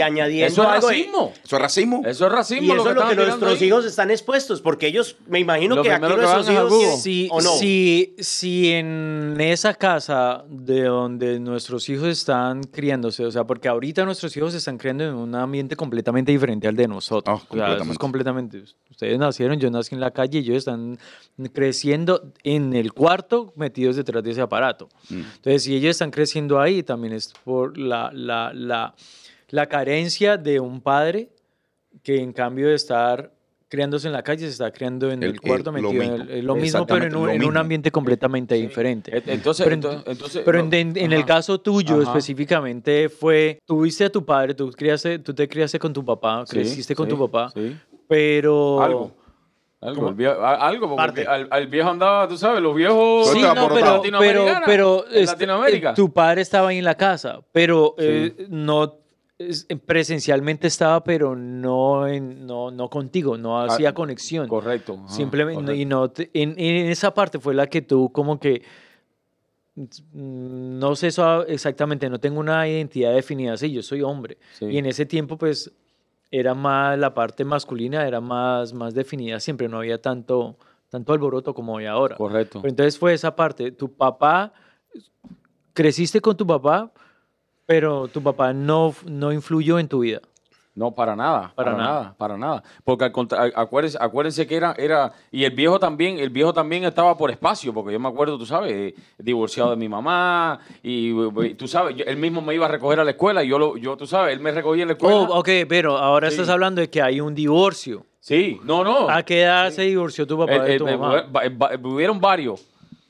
Speaker 3: añadiendo
Speaker 1: Eso es
Speaker 3: algo,
Speaker 1: racismo.
Speaker 4: Eso es racismo.
Speaker 1: Eso es racismo.
Speaker 3: Y eso es lo que nuestros
Speaker 1: ahí.
Speaker 3: hijos están expuestos, porque ellos, me imagino
Speaker 1: Lo
Speaker 3: que aquí nuestros hijos
Speaker 2: Si,
Speaker 3: ¿o no?
Speaker 2: si, si en esa casa de donde nuestros hijos están criándose, o sea, porque ahorita nuestros hijos se están criando en un ambiente completamente diferente al de nosotros.
Speaker 4: Ah,
Speaker 2: O sea, eso es
Speaker 4: completamente.
Speaker 2: completamente. Ustedes nacieron, nací en la calle y ellos están creciendo en el cuarto metidos detrás de ese aparato.
Speaker 4: Mm.
Speaker 2: Entonces, si ellos están creciendo ahí, también es por la, la, la, la carencia de un padre que en cambio de estar criándose en la calle, se está criando en
Speaker 4: El-
Speaker 2: el, cuarto
Speaker 4: el- lo
Speaker 2: metido en
Speaker 4: mismo.
Speaker 2: el- lo mismo, pero en un,
Speaker 4: lo
Speaker 2: en un ambiente completamente diferente.
Speaker 1: Et- Entonces,
Speaker 2: Pero,
Speaker 1: entonces, entonces-
Speaker 2: pero en,
Speaker 1: no,
Speaker 2: en- en el caso tuyo
Speaker 1: Ajá.
Speaker 2: específicamente fue, tuviste a tu padre, tú, criaste, tú te criaste con tu papá,
Speaker 1: Sí,
Speaker 2: creciste con
Speaker 1: sí,
Speaker 2: tu papá,
Speaker 1: sí.
Speaker 2: pero...
Speaker 1: Algo. Algo,
Speaker 2: ¿Cómo?
Speaker 1: el viejo, algo porque
Speaker 3: Parte.
Speaker 1: al, al viejo andaba, tú sabes, los viejos
Speaker 4: Sí,
Speaker 2: no, pero, pero,
Speaker 1: latinoamericana,
Speaker 2: pero
Speaker 1: en
Speaker 2: este,
Speaker 1: Latinoamérica.
Speaker 2: eh, tu padre estaba ahí en la casa, pero
Speaker 1: Sí.
Speaker 2: eh, no es- presencialmente estaba, pero no, en, no, no contigo, no hacía conexión.
Speaker 1: Correcto. ajá,
Speaker 2: Simplemente,
Speaker 1: correcto.
Speaker 2: y no, te- en, en esa parte fue la que tú como que, no sé eso exactamente, no tengo una identidad definida, sí, yo soy hombre.
Speaker 1: Sí.
Speaker 2: Y en ese tiempo pues era más, la parte masculina era más, más definida siempre, no había tanto, tanto alboroto como hay ahora.
Speaker 1: Correcto.
Speaker 2: Pero entonces fue esa parte, tu papá, creciste con tu papá, pero tu papá no, no influyó en tu vida.
Speaker 1: No, para nada,
Speaker 2: Para
Speaker 1: para,
Speaker 2: nada.
Speaker 1: nada. para nada. Porque al acuérdense, acuérdense que era, era, y el viejo también, el viejo también estaba por espacio, porque yo me acuerdo, tú sabes, eh, divorciado de mi mamá, y, tú sabes, yo- él mismo me iba a recoger a la escuela, y yo, lo, yo tú sabes, él me recogía en la escuela.
Speaker 2: Oh, ok, pero ahora
Speaker 1: Sí.
Speaker 2: estás hablando de que hay un divorcio.
Speaker 1: Sí, no, no.
Speaker 2: ¿A qué edad se divorció tu papá
Speaker 1: Eh,
Speaker 2: de
Speaker 1: eh,
Speaker 2: tu
Speaker 1: eh,
Speaker 2: mamá?
Speaker 1: hubieron varios.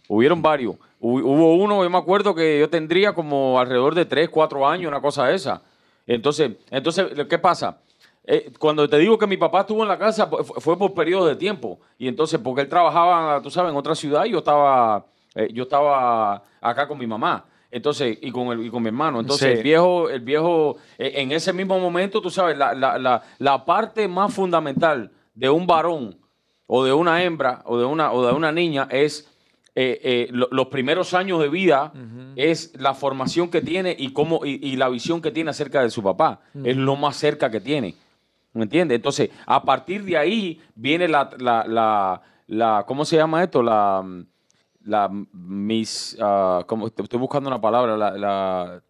Speaker 1: Hubieron varios. Hu- Hubo uno, yo me acuerdo que yo tendría como alrededor de 3, 4 años, una cosa de esa. Entonces, entonces ¿qué pasa? Eh, cuando te digo que mi papá estuvo en la casa, fu- fue, fue por periodo de tiempo. Y entonces, porque él trabajaba, tú sabes, en otra ciudad y yo estaba, eh, yo estaba acá con mi mamá. Entonces, y con, el, y con mi hermano. Entonces,
Speaker 2: Sí.
Speaker 1: el viejo, el viejo, eh, en ese mismo momento, tú sabes, la, la, la, la parte más fundamental de un varón o de una hembra o de una, o de una niña es eh, eh, lo- los primeros años de vida es la formación que tiene y cómo y, y la visión que tiene acerca de su papá. Es lo más cerca que tiene. ¿Me entiendes? Entonces, a partir de ahí viene la, la, la, la- ¿cómo se llama esto? La, la mis, ah, ¿cómo? estoy buscando una palabra, la,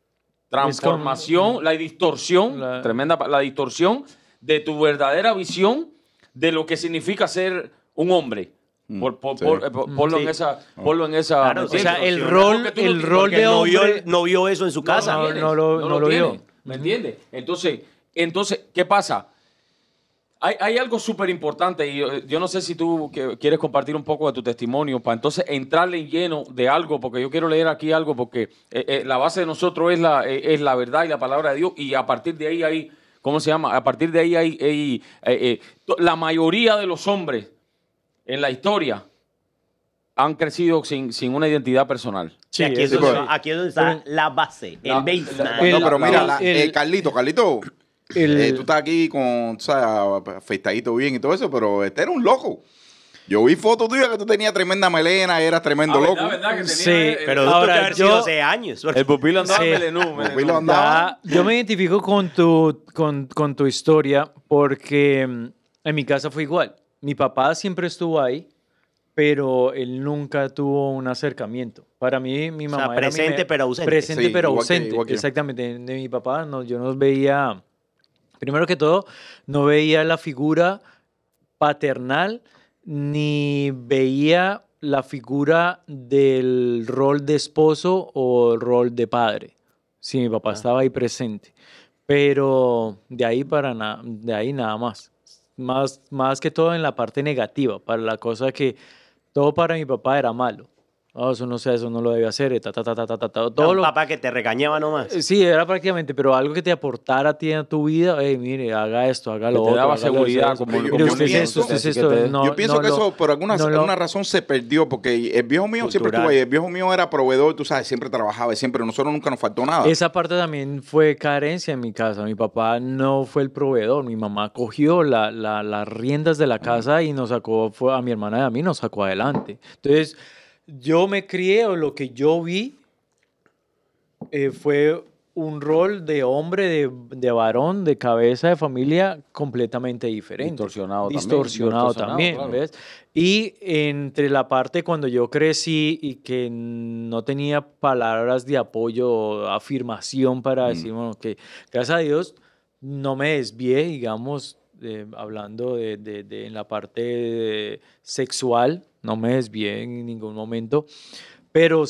Speaker 1: transformación, la distorsión, tremenda, la distorsión de tu verdadera visión de lo que significa ser un hombre. Por, por-
Speaker 4: sí.
Speaker 1: por- eh, por- ponlo, en esa, ponlo en esa.
Speaker 3: Claro,
Speaker 1: ¿me
Speaker 3: o sea,
Speaker 2: el rol- el
Speaker 1: no-
Speaker 2: rol de
Speaker 3: no vio, no vio eso en su casa.
Speaker 2: no, lo- no lo
Speaker 1: tiene,
Speaker 2: vio.
Speaker 1: ¿Me entiendes? Entonces, entonces, ¿qué pasa? Hay, hay algo súper importante y yo, yo no sé si tú que- quieres compartir un poco de tu testimonio para entonces entrarle en lleno de algo, porque yo quiero leer aquí algo, porque eh, eh, la base de nosotros es la, eh, es la verdad y la palabra de Dios y a partir de ahí hay, ¿cómo se llama? A partir de ahí hay, hay, eh, eh, la mayoría de los hombres en la historia han crecido sin, sin una identidad personal.
Speaker 3: Y aquí, es donde,
Speaker 4: sí.
Speaker 3: aquí es donde está
Speaker 2: Pero-
Speaker 3: la base,
Speaker 1: La-
Speaker 3: el baseline.
Speaker 1: la-
Speaker 2: El-
Speaker 4: no, pero mira, la-
Speaker 2: el-
Speaker 4: eh, Carlito, Carlito,
Speaker 2: El-
Speaker 4: eh, tú estás aquí con, tú sabes, afeitadito bien y todo eso, pero este era un loco. Yo vi fotos tuyas que tú tenías tremenda melena, eras tremendo loco.
Speaker 2: Sí,
Speaker 3: pero tú
Speaker 2: Ahora,
Speaker 3: que haber
Speaker 2: yo-
Speaker 3: sido hace años.
Speaker 1: El pupilo andaba
Speaker 2: Sí.
Speaker 1: melenú,
Speaker 4: El
Speaker 1: melenú.
Speaker 4: pupilo andaba-
Speaker 2: Ya, yo me identifico con tu, con, con tu historia porque mm, en mi casa fue igual. Mi papá siempre estuvo ahí, pero él nunca tuvo un acercamiento. Para mí, mi
Speaker 3: sea,
Speaker 2: mamá era mi
Speaker 3: presente
Speaker 2: me-
Speaker 3: pero ausente.
Speaker 2: Presente
Speaker 4: Sí,
Speaker 2: pero
Speaker 4: igual que-
Speaker 2: ausente,
Speaker 4: igual que yo.
Speaker 2: exactamente. De mi papá, no, yo no veía, primero que todo, no veía la figura paternal ni veía la figura del rol de esposo o el rol de padre. Sí, mi papá estaba ahí presente, pero de ahí para nada, de ahí nada más. Más, más que todo en la parte negativa, para la cosa que todo para mi papá era malo. Oh, eso no sé, eso no lo debe hacer, ta, ta, ta, ta, ta, ta, todo
Speaker 3: un
Speaker 2: lo,
Speaker 3: papá que te regañaba nomás.
Speaker 2: eh, Sí, era prácticamente, pero algo que te aportara a ti en tu vida, hey, mire, haga esto, haga lo
Speaker 1: te
Speaker 2: otro.
Speaker 1: daba
Speaker 2: haga lo
Speaker 1: seguridad,
Speaker 2: otro".
Speaker 1: como-
Speaker 2: usted
Speaker 4: pienso,
Speaker 2: usted esto.
Speaker 1: te-
Speaker 2: no-
Speaker 4: yo pienso
Speaker 2: no
Speaker 4: que
Speaker 2: lo-
Speaker 4: eso por alguna,
Speaker 2: no lo-
Speaker 4: alguna razón se perdió porque el viejo mío siempre estuvo ahí. El viejo mío era proveedor, tú sabes, siempre trabajaba y siempre. Nosotros nunca nos faltó nada.
Speaker 2: Esa parte también fue carencia en mi casa. Mi papá no fue el proveedor. Mi mamá cogió la- la- las riendas de la casa y nos sacó, fue a mi hermana y a mí nos sacó adelante. Entonces, yo me crié o lo que yo vi eh, fue un rol de hombre, de, de varón, de cabeza de familia completamente diferente.
Speaker 1: Distorsionado también,
Speaker 2: Distorsionado también. Y entre la parte cuando yo crecí y que no tenía palabras de apoyo o afirmación para decir, bueno, que gracias a Dios no me desvié, digamos, hablando de, de- en la parte sexual, no me desvié en ningún momento, pero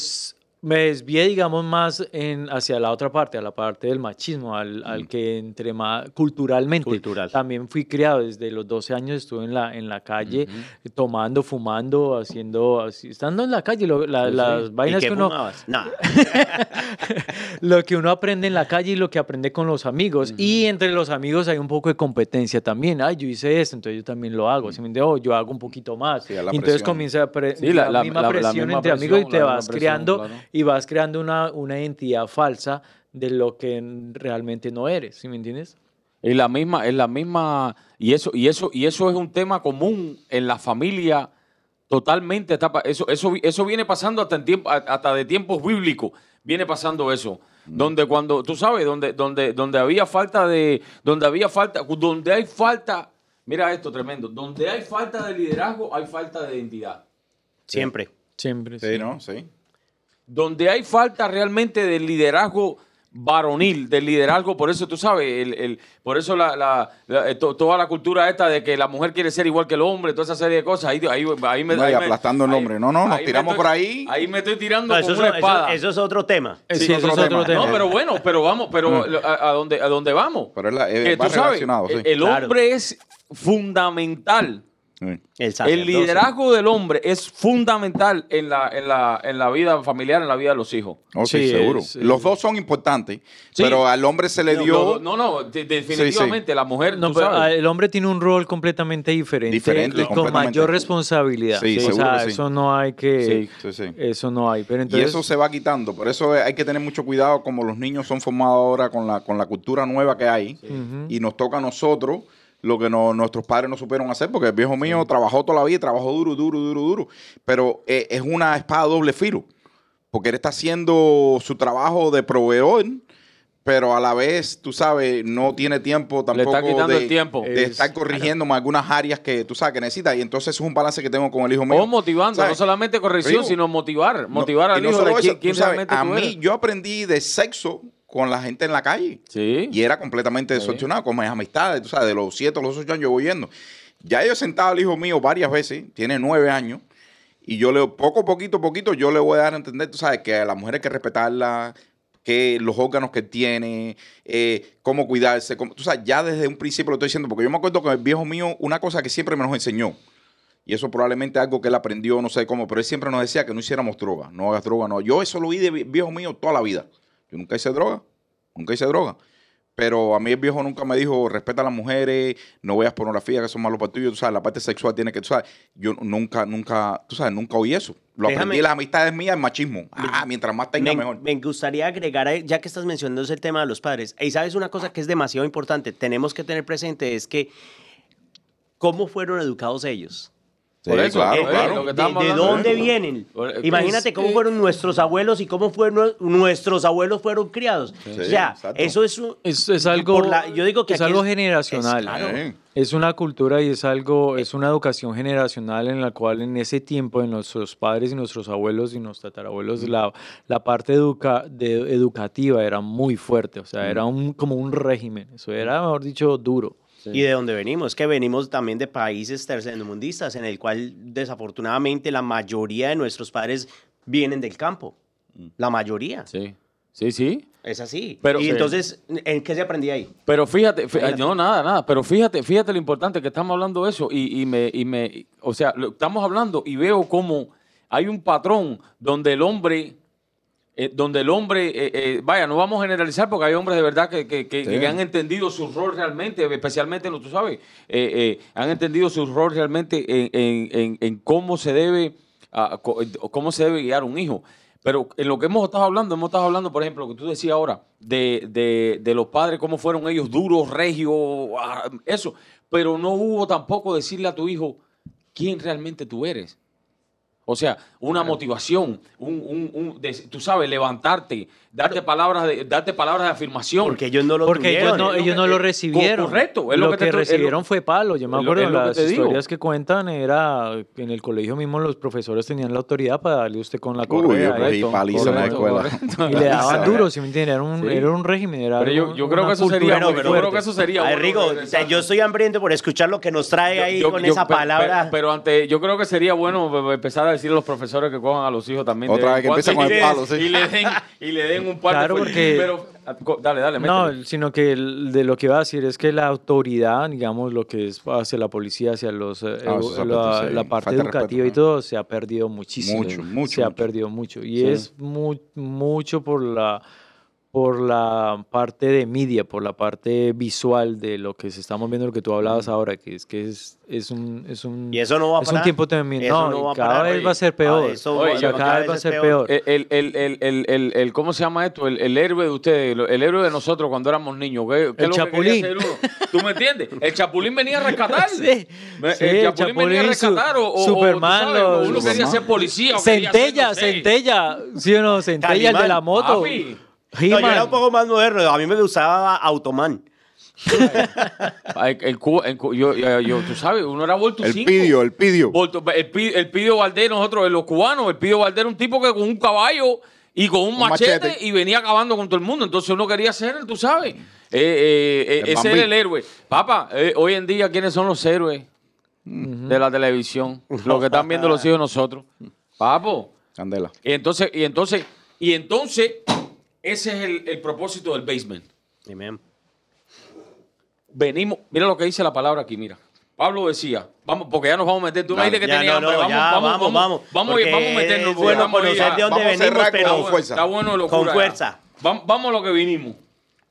Speaker 2: me desvié, digamos, más en, hacia la otra parte, a la parte del machismo, al, al que entre más culturalmente.
Speaker 3: Cultural.
Speaker 2: También fui criado desde los 12 años, estuve en la, en la calle, tomando, fumando, haciendo, así, estando en la calle, lo- la-
Speaker 1: Sí, sí.
Speaker 2: las
Speaker 3: ¿Y
Speaker 2: vainas
Speaker 3: qué
Speaker 2: que uno?
Speaker 3: Nada.
Speaker 2: lo que uno aprende en la calle y lo que aprende con los amigos. Y entre los amigos hay un poco de competencia también. Ay, yo hice esto, entonces yo también lo hago. ¿sí me? Oh, yo hago un poquito más.
Speaker 4: Sí, a la
Speaker 2: Y entonces
Speaker 4: presión.
Speaker 2: comienza a pre-
Speaker 1: la-
Speaker 2: la, misma
Speaker 1: la
Speaker 2: presión
Speaker 1: misma
Speaker 2: entre
Speaker 1: presión,
Speaker 2: amigos y te vas
Speaker 1: presión,
Speaker 2: creando
Speaker 1: claro.
Speaker 2: Y vas creando una, una identidad falsa de lo que realmente no eres. ¿Sí me entiendes?
Speaker 1: Es la misma, es la misma, y eso, y eso, y eso es un tema común en la familia totalmente. Está, eso, eso, eso viene pasando hasta, en tiempo, a- hasta de tiempos bíblicos. Viene pasando eso. Donde cuando, tú sabes, donde, donde, donde había falta de, donde había falta, donde hay falta, mira esto tremendo, donde hay falta de liderazgo, hay falta de identidad.
Speaker 3: Siempre.
Speaker 2: Siempre.
Speaker 4: Sí, ¿no? Sí.
Speaker 1: Donde hay falta realmente del liderazgo varonil, del liderazgo, por eso tú sabes, el, el- por eso la, la- la- eh, to- toda la cultura esta de que la mujer quiere ser igual que el hombre, toda esa serie de cosas, ahí, ahí, ahí me...
Speaker 4: No,
Speaker 1: ahí me-
Speaker 4: aplastando el
Speaker 1: ahí-
Speaker 4: hombre. No, no, nos tiramos
Speaker 1: estoy-
Speaker 4: por ahí.
Speaker 1: Ahí me estoy tirando
Speaker 3: No,
Speaker 1: con
Speaker 3: eso, es,
Speaker 1: una
Speaker 3: eso-
Speaker 1: espada.
Speaker 3: eso es otro tema.
Speaker 4: Sí,
Speaker 2: eso es otro
Speaker 4: tema.
Speaker 2: tema.
Speaker 1: No, pero bueno, pero vamos, pero a, a dónde, a dónde vamos.
Speaker 4: Pero es la- es-
Speaker 1: Que
Speaker 4: va
Speaker 1: tú sabes,
Speaker 4: sí.
Speaker 1: el, el
Speaker 3: Claro.
Speaker 1: hombre es fundamental.
Speaker 3: El,
Speaker 1: liderazgo del hombre es fundamental en la, en la, en la vida familiar, en la vida de los hijos.
Speaker 4: Oh, sí,
Speaker 2: Sí,
Speaker 4: seguro.
Speaker 2: es-
Speaker 4: Los dos son importantes,
Speaker 1: Sí.
Speaker 4: pero al hombre se le
Speaker 1: No,
Speaker 4: dio...
Speaker 1: No, no, de- definitivamente. La mujer,
Speaker 2: No, pero, el hombre tiene un rol completamente diferente,
Speaker 4: Diferente,
Speaker 2: y con
Speaker 4: completamente.
Speaker 2: mayor responsabilidad.
Speaker 4: Sí,
Speaker 2: o
Speaker 4: seguro
Speaker 2: sea,
Speaker 4: que sí.
Speaker 2: eso no hay que,
Speaker 1: Sí,
Speaker 4: sí, sí.
Speaker 2: eso no hay. Pero
Speaker 4: Y eso se va quitando. Por eso hay que tener mucho cuidado como los niños son formados ahora con la, con la cultura nueva que hay. Y nos toca a nosotros lo que no- nuestros padres no supieron hacer, porque el viejo mío trabajó toda la vida, trabajó duro, duro, duro, duro. Pero eh, es una espada doble filo, porque él está haciendo su trabajo de proveedor, pero a la vez, tú sabes, no tiene tiempo tampoco
Speaker 1: está quitando
Speaker 4: de,
Speaker 1: el tiempo.
Speaker 4: de
Speaker 2: Es-
Speaker 4: estar corrigiendo algunas áreas que tú sabes que necesita. Y entonces eso es un balance que tengo con el hijo mío.
Speaker 1: O motivando,
Speaker 4: ¿Sabes?
Speaker 1: no solamente corrección, sino motivar.
Speaker 4: No,
Speaker 1: Motivar
Speaker 4: y
Speaker 1: al
Speaker 4: no
Speaker 1: hijo
Speaker 4: solo
Speaker 1: de
Speaker 4: eso,
Speaker 1: quién,
Speaker 4: tú
Speaker 1: quién
Speaker 4: sabes,
Speaker 1: realmente
Speaker 4: A mí,
Speaker 1: eres.
Speaker 4: yo aprendí de sexo con la gente en la calle.
Speaker 1: Sí.
Speaker 4: Y era completamente desordenado con mis amistades, tú sabes, de los siete a los ocho años yo voy yendo. Ya yo he sentado al hijo mío varias veces, tiene nueve años, y yo le, poco, poquito, poquito, yo le voy a dar a entender, tú sabes, que a la mujer hay que respetarla, que los órganos que tiene, eh, cómo cuidarse, cómo- tú sabes, ya desde un principio lo estoy diciendo, porque yo me acuerdo que el viejo mío, una cosa que siempre me nos enseñó, y eso probablemente es algo que él aprendió, no sé cómo, pero él siempre nos decía que no hiciéramos droga, no hagas droga, no. Yo eso lo vi de vi- viejo mío toda la vida. Yo nunca hice droga, nunca hice droga. Pero a mí el viejo nunca me dijo, respeta a las mujeres, no veas pornografía, que son malos para tuyo, tú sabes, la parte sexual tiene que, tú sabes, yo nunca, nunca, tú sabes, nunca oí eso. Lo
Speaker 3: Déjame-
Speaker 4: aprendí en las amistades mías, el machismo. Ah, mientras más tenga,
Speaker 3: me,
Speaker 4: mejor.
Speaker 3: me gustaría agregar, eh, ya que estás mencionando ese tema de los padres, y sabes una cosa que es demasiado importante, tenemos que tener presente, es que cómo fueron educados ellos.
Speaker 1: Por eso,
Speaker 4: claro,
Speaker 1: eh,
Speaker 4: claro.
Speaker 1: lo que
Speaker 3: de, dónde
Speaker 4: Eh,
Speaker 3: vienen.
Speaker 1: eh,
Speaker 3: Imagínate cómo fueron nuestros abuelos y cómo fueron nuestros abuelos fueron criados. o sea,
Speaker 4: exacto.
Speaker 3: eso es, un-
Speaker 2: es, es algo,
Speaker 3: la- yo digo que
Speaker 2: es algo
Speaker 3: es-
Speaker 2: generacional.
Speaker 3: es claro.
Speaker 4: Eh,
Speaker 2: Es una cultura y es algo, es una educación generacional en la cual en ese tiempo, en nuestros padres y nuestros abuelos y nuestros tatarabuelos, la, la parte educa, de, educativa era muy fuerte, o sea, era un, como un régimen, eso era, mejor dicho, duro.
Speaker 3: Y de dónde venimos, que venimos también de países tercermundistas, en el cual desafortunadamente la mayoría de nuestros padres vienen del campo. La mayoría.
Speaker 1: Sí, sí, sí.
Speaker 3: Es así.
Speaker 1: Pero-
Speaker 3: y
Speaker 1: Sí.
Speaker 3: entonces, ¿en qué se aprendía ahí?
Speaker 1: Pero fíjate, no, nada, nada, pero fíjate, fíjate lo importante que estamos hablando de eso y, y me, y me, o sea, lo- estamos hablando y veo como hay un patrón donde el hombre, eh, donde el hombre, eh, eh, vaya, no vamos a generalizar porque hay hombres de verdad que, que- que-
Speaker 4: Sí.
Speaker 1: que han entendido su rol realmente, especialmente, tú sabes, han entendido su rol realmente en, en- en- cómo se debe, co- cómo se debe guiar un hijo. Pero en lo que hemos estado hablando, hemos estado hablando, por ejemplo, lo que tú decías ahora, de, de- de los padres, cómo fueron ellos duros, regios, ah, eso. Pero no hubo tampoco decirle a tu hijo quién realmente tú eres. O sea, una motivación, un, un- un- de- tú sabes, levantarte, darte palabras de, darte palabras de afirmación.
Speaker 3: Porque ellos no lo
Speaker 2: Porque ellos
Speaker 3: tuvieron.
Speaker 2: no, ellos no lo recibieron.
Speaker 1: correcto, es
Speaker 2: lo,
Speaker 1: lo
Speaker 2: que,
Speaker 1: que te- es lo-
Speaker 2: recibieron fue palo. Yo me acuerdo
Speaker 1: lo
Speaker 2: las
Speaker 1: que te digo.
Speaker 2: historias que cuentan era en el colegio mismo los profesores tenían la autoridad para darle usted con la
Speaker 4: Uy,
Speaker 2: correa.
Speaker 4: yo cogí
Speaker 2: y todo.
Speaker 4: paliza en la escuela.
Speaker 2: Y le daban duro, si me entiendes? Era un,
Speaker 1: Sí.
Speaker 2: era un régimen. Era
Speaker 1: Pero yo- yo creo
Speaker 2: una
Speaker 1: que eso sería
Speaker 2: cultura
Speaker 1: bueno,
Speaker 2: muy
Speaker 1: yo creo que eso sería
Speaker 3: Ay,
Speaker 1: bueno
Speaker 3: Rigo,
Speaker 1: regresar.
Speaker 3: yo estoy hambriento por escuchar lo que nos trae ahí
Speaker 1: Yo-
Speaker 3: con
Speaker 1: yo-
Speaker 3: esa palabra.
Speaker 1: Pero, ante, yo creo que sería bueno pe- empezar a decir a los profesores que cojan a los hijos también.
Speaker 4: Otra
Speaker 1: vez
Speaker 4: que empieza con el
Speaker 1: y
Speaker 4: palo,
Speaker 1: le-
Speaker 4: sí.
Speaker 1: Y le den, y le den un par
Speaker 2: Claro,
Speaker 1: de
Speaker 2: porque-
Speaker 1: Pero, ah, dale, dale,
Speaker 2: No, sino que el- de lo que iba a decir es que la autoridad, digamos, lo que es hacia la policía, hacia los, eh,
Speaker 4: Ah,
Speaker 2: la, parte educativa
Speaker 4: respeto,
Speaker 2: y todo, se ha perdido muchísimo.
Speaker 4: Mucho, mucho,
Speaker 2: Se ha perdido mucho. Y
Speaker 1: Sí.
Speaker 2: es mu- mucho por la por la parte de media, por la parte visual de lo que se estamos viendo, lo que tú hablabas ahora, que es que es, es un es un
Speaker 3: Y eso no va a
Speaker 2: es un tiempo también. No,
Speaker 3: no va a
Speaker 2: cada
Speaker 3: parar,
Speaker 2: vez
Speaker 3: oye.
Speaker 2: va a ser peor.
Speaker 3: Ah, eso
Speaker 1: Oye,
Speaker 2: O sea, cada vez va a ser peor.
Speaker 1: El, el, el, el, el, el, el- ¿Cómo se llama esto? El, el héroe de ustedes, el, el héroe de nosotros cuando éramos niños. ¿Qué, qué
Speaker 2: El
Speaker 1: lo que
Speaker 2: Chapulín.
Speaker 1: ser uno? ¿Tú me entiendes? El Chapulín venía a rescatar.
Speaker 2: Sí,
Speaker 1: Me-
Speaker 2: sí,
Speaker 1: el Chapulín venía a
Speaker 2: Chapulín, su-
Speaker 1: rescatar. O, o- o, tú
Speaker 2: Superman,
Speaker 1: sabes, o
Speaker 2: los-
Speaker 1: uno quería ser policía. o quería ser,
Speaker 2: Centella,
Speaker 1: no sé.
Speaker 2: Centella, ¿sí o no? Centella, el de la moto.
Speaker 3: No, yo era un poco más moderno. A mí me gustaba Automan.
Speaker 1: El, cu- el cu- yo, yo, yo- tú sabes, uno era Volto
Speaker 4: El
Speaker 1: 5.
Speaker 4: pidio, el pidio.
Speaker 1: Volto- el, el Pidio Valdés, nosotros, los cubanos, el Pidio Valdés era un tipo que con un caballo y con un
Speaker 4: Un
Speaker 1: machete,
Speaker 4: machete.
Speaker 1: y venía acabando con todo el mundo. Entonces uno quería ser, tú sabes. Eh, eh, eh,
Speaker 4: El
Speaker 1: ese
Speaker 4: Bambi.
Speaker 1: era el héroe. Papá, eh, hoy en día, ¿quiénes son los héroes de la televisión? Los que están viendo los hijos de nosotros. Papo.
Speaker 4: Candela.
Speaker 1: Y entonces, y entonces, y entonces, ese es el, el propósito del basement.
Speaker 3: Amen.
Speaker 1: Venimos, mira lo que dice la palabra aquí, mira. Pablo decía, vamos, porque ya nos vamos a meter. Tú me dijiste que
Speaker 3: Ya,
Speaker 1: tenía
Speaker 3: no,
Speaker 1: hambre.
Speaker 3: no,
Speaker 1: vamos,
Speaker 3: ya,
Speaker 1: vamos,
Speaker 3: vamos,
Speaker 1: vamos,
Speaker 3: vamos.
Speaker 1: vamos,
Speaker 3: Porque
Speaker 1: vamos a meternos.
Speaker 3: es bueno
Speaker 1: vamos
Speaker 3: conocer de dónde
Speaker 4: vamos
Speaker 3: venimos,
Speaker 4: cerrar con
Speaker 3: pero
Speaker 4: fuerza.
Speaker 1: Está bueno locura.
Speaker 3: Con
Speaker 1: ya.
Speaker 3: fuerza.
Speaker 1: Vam- Vamos a lo que vinimos.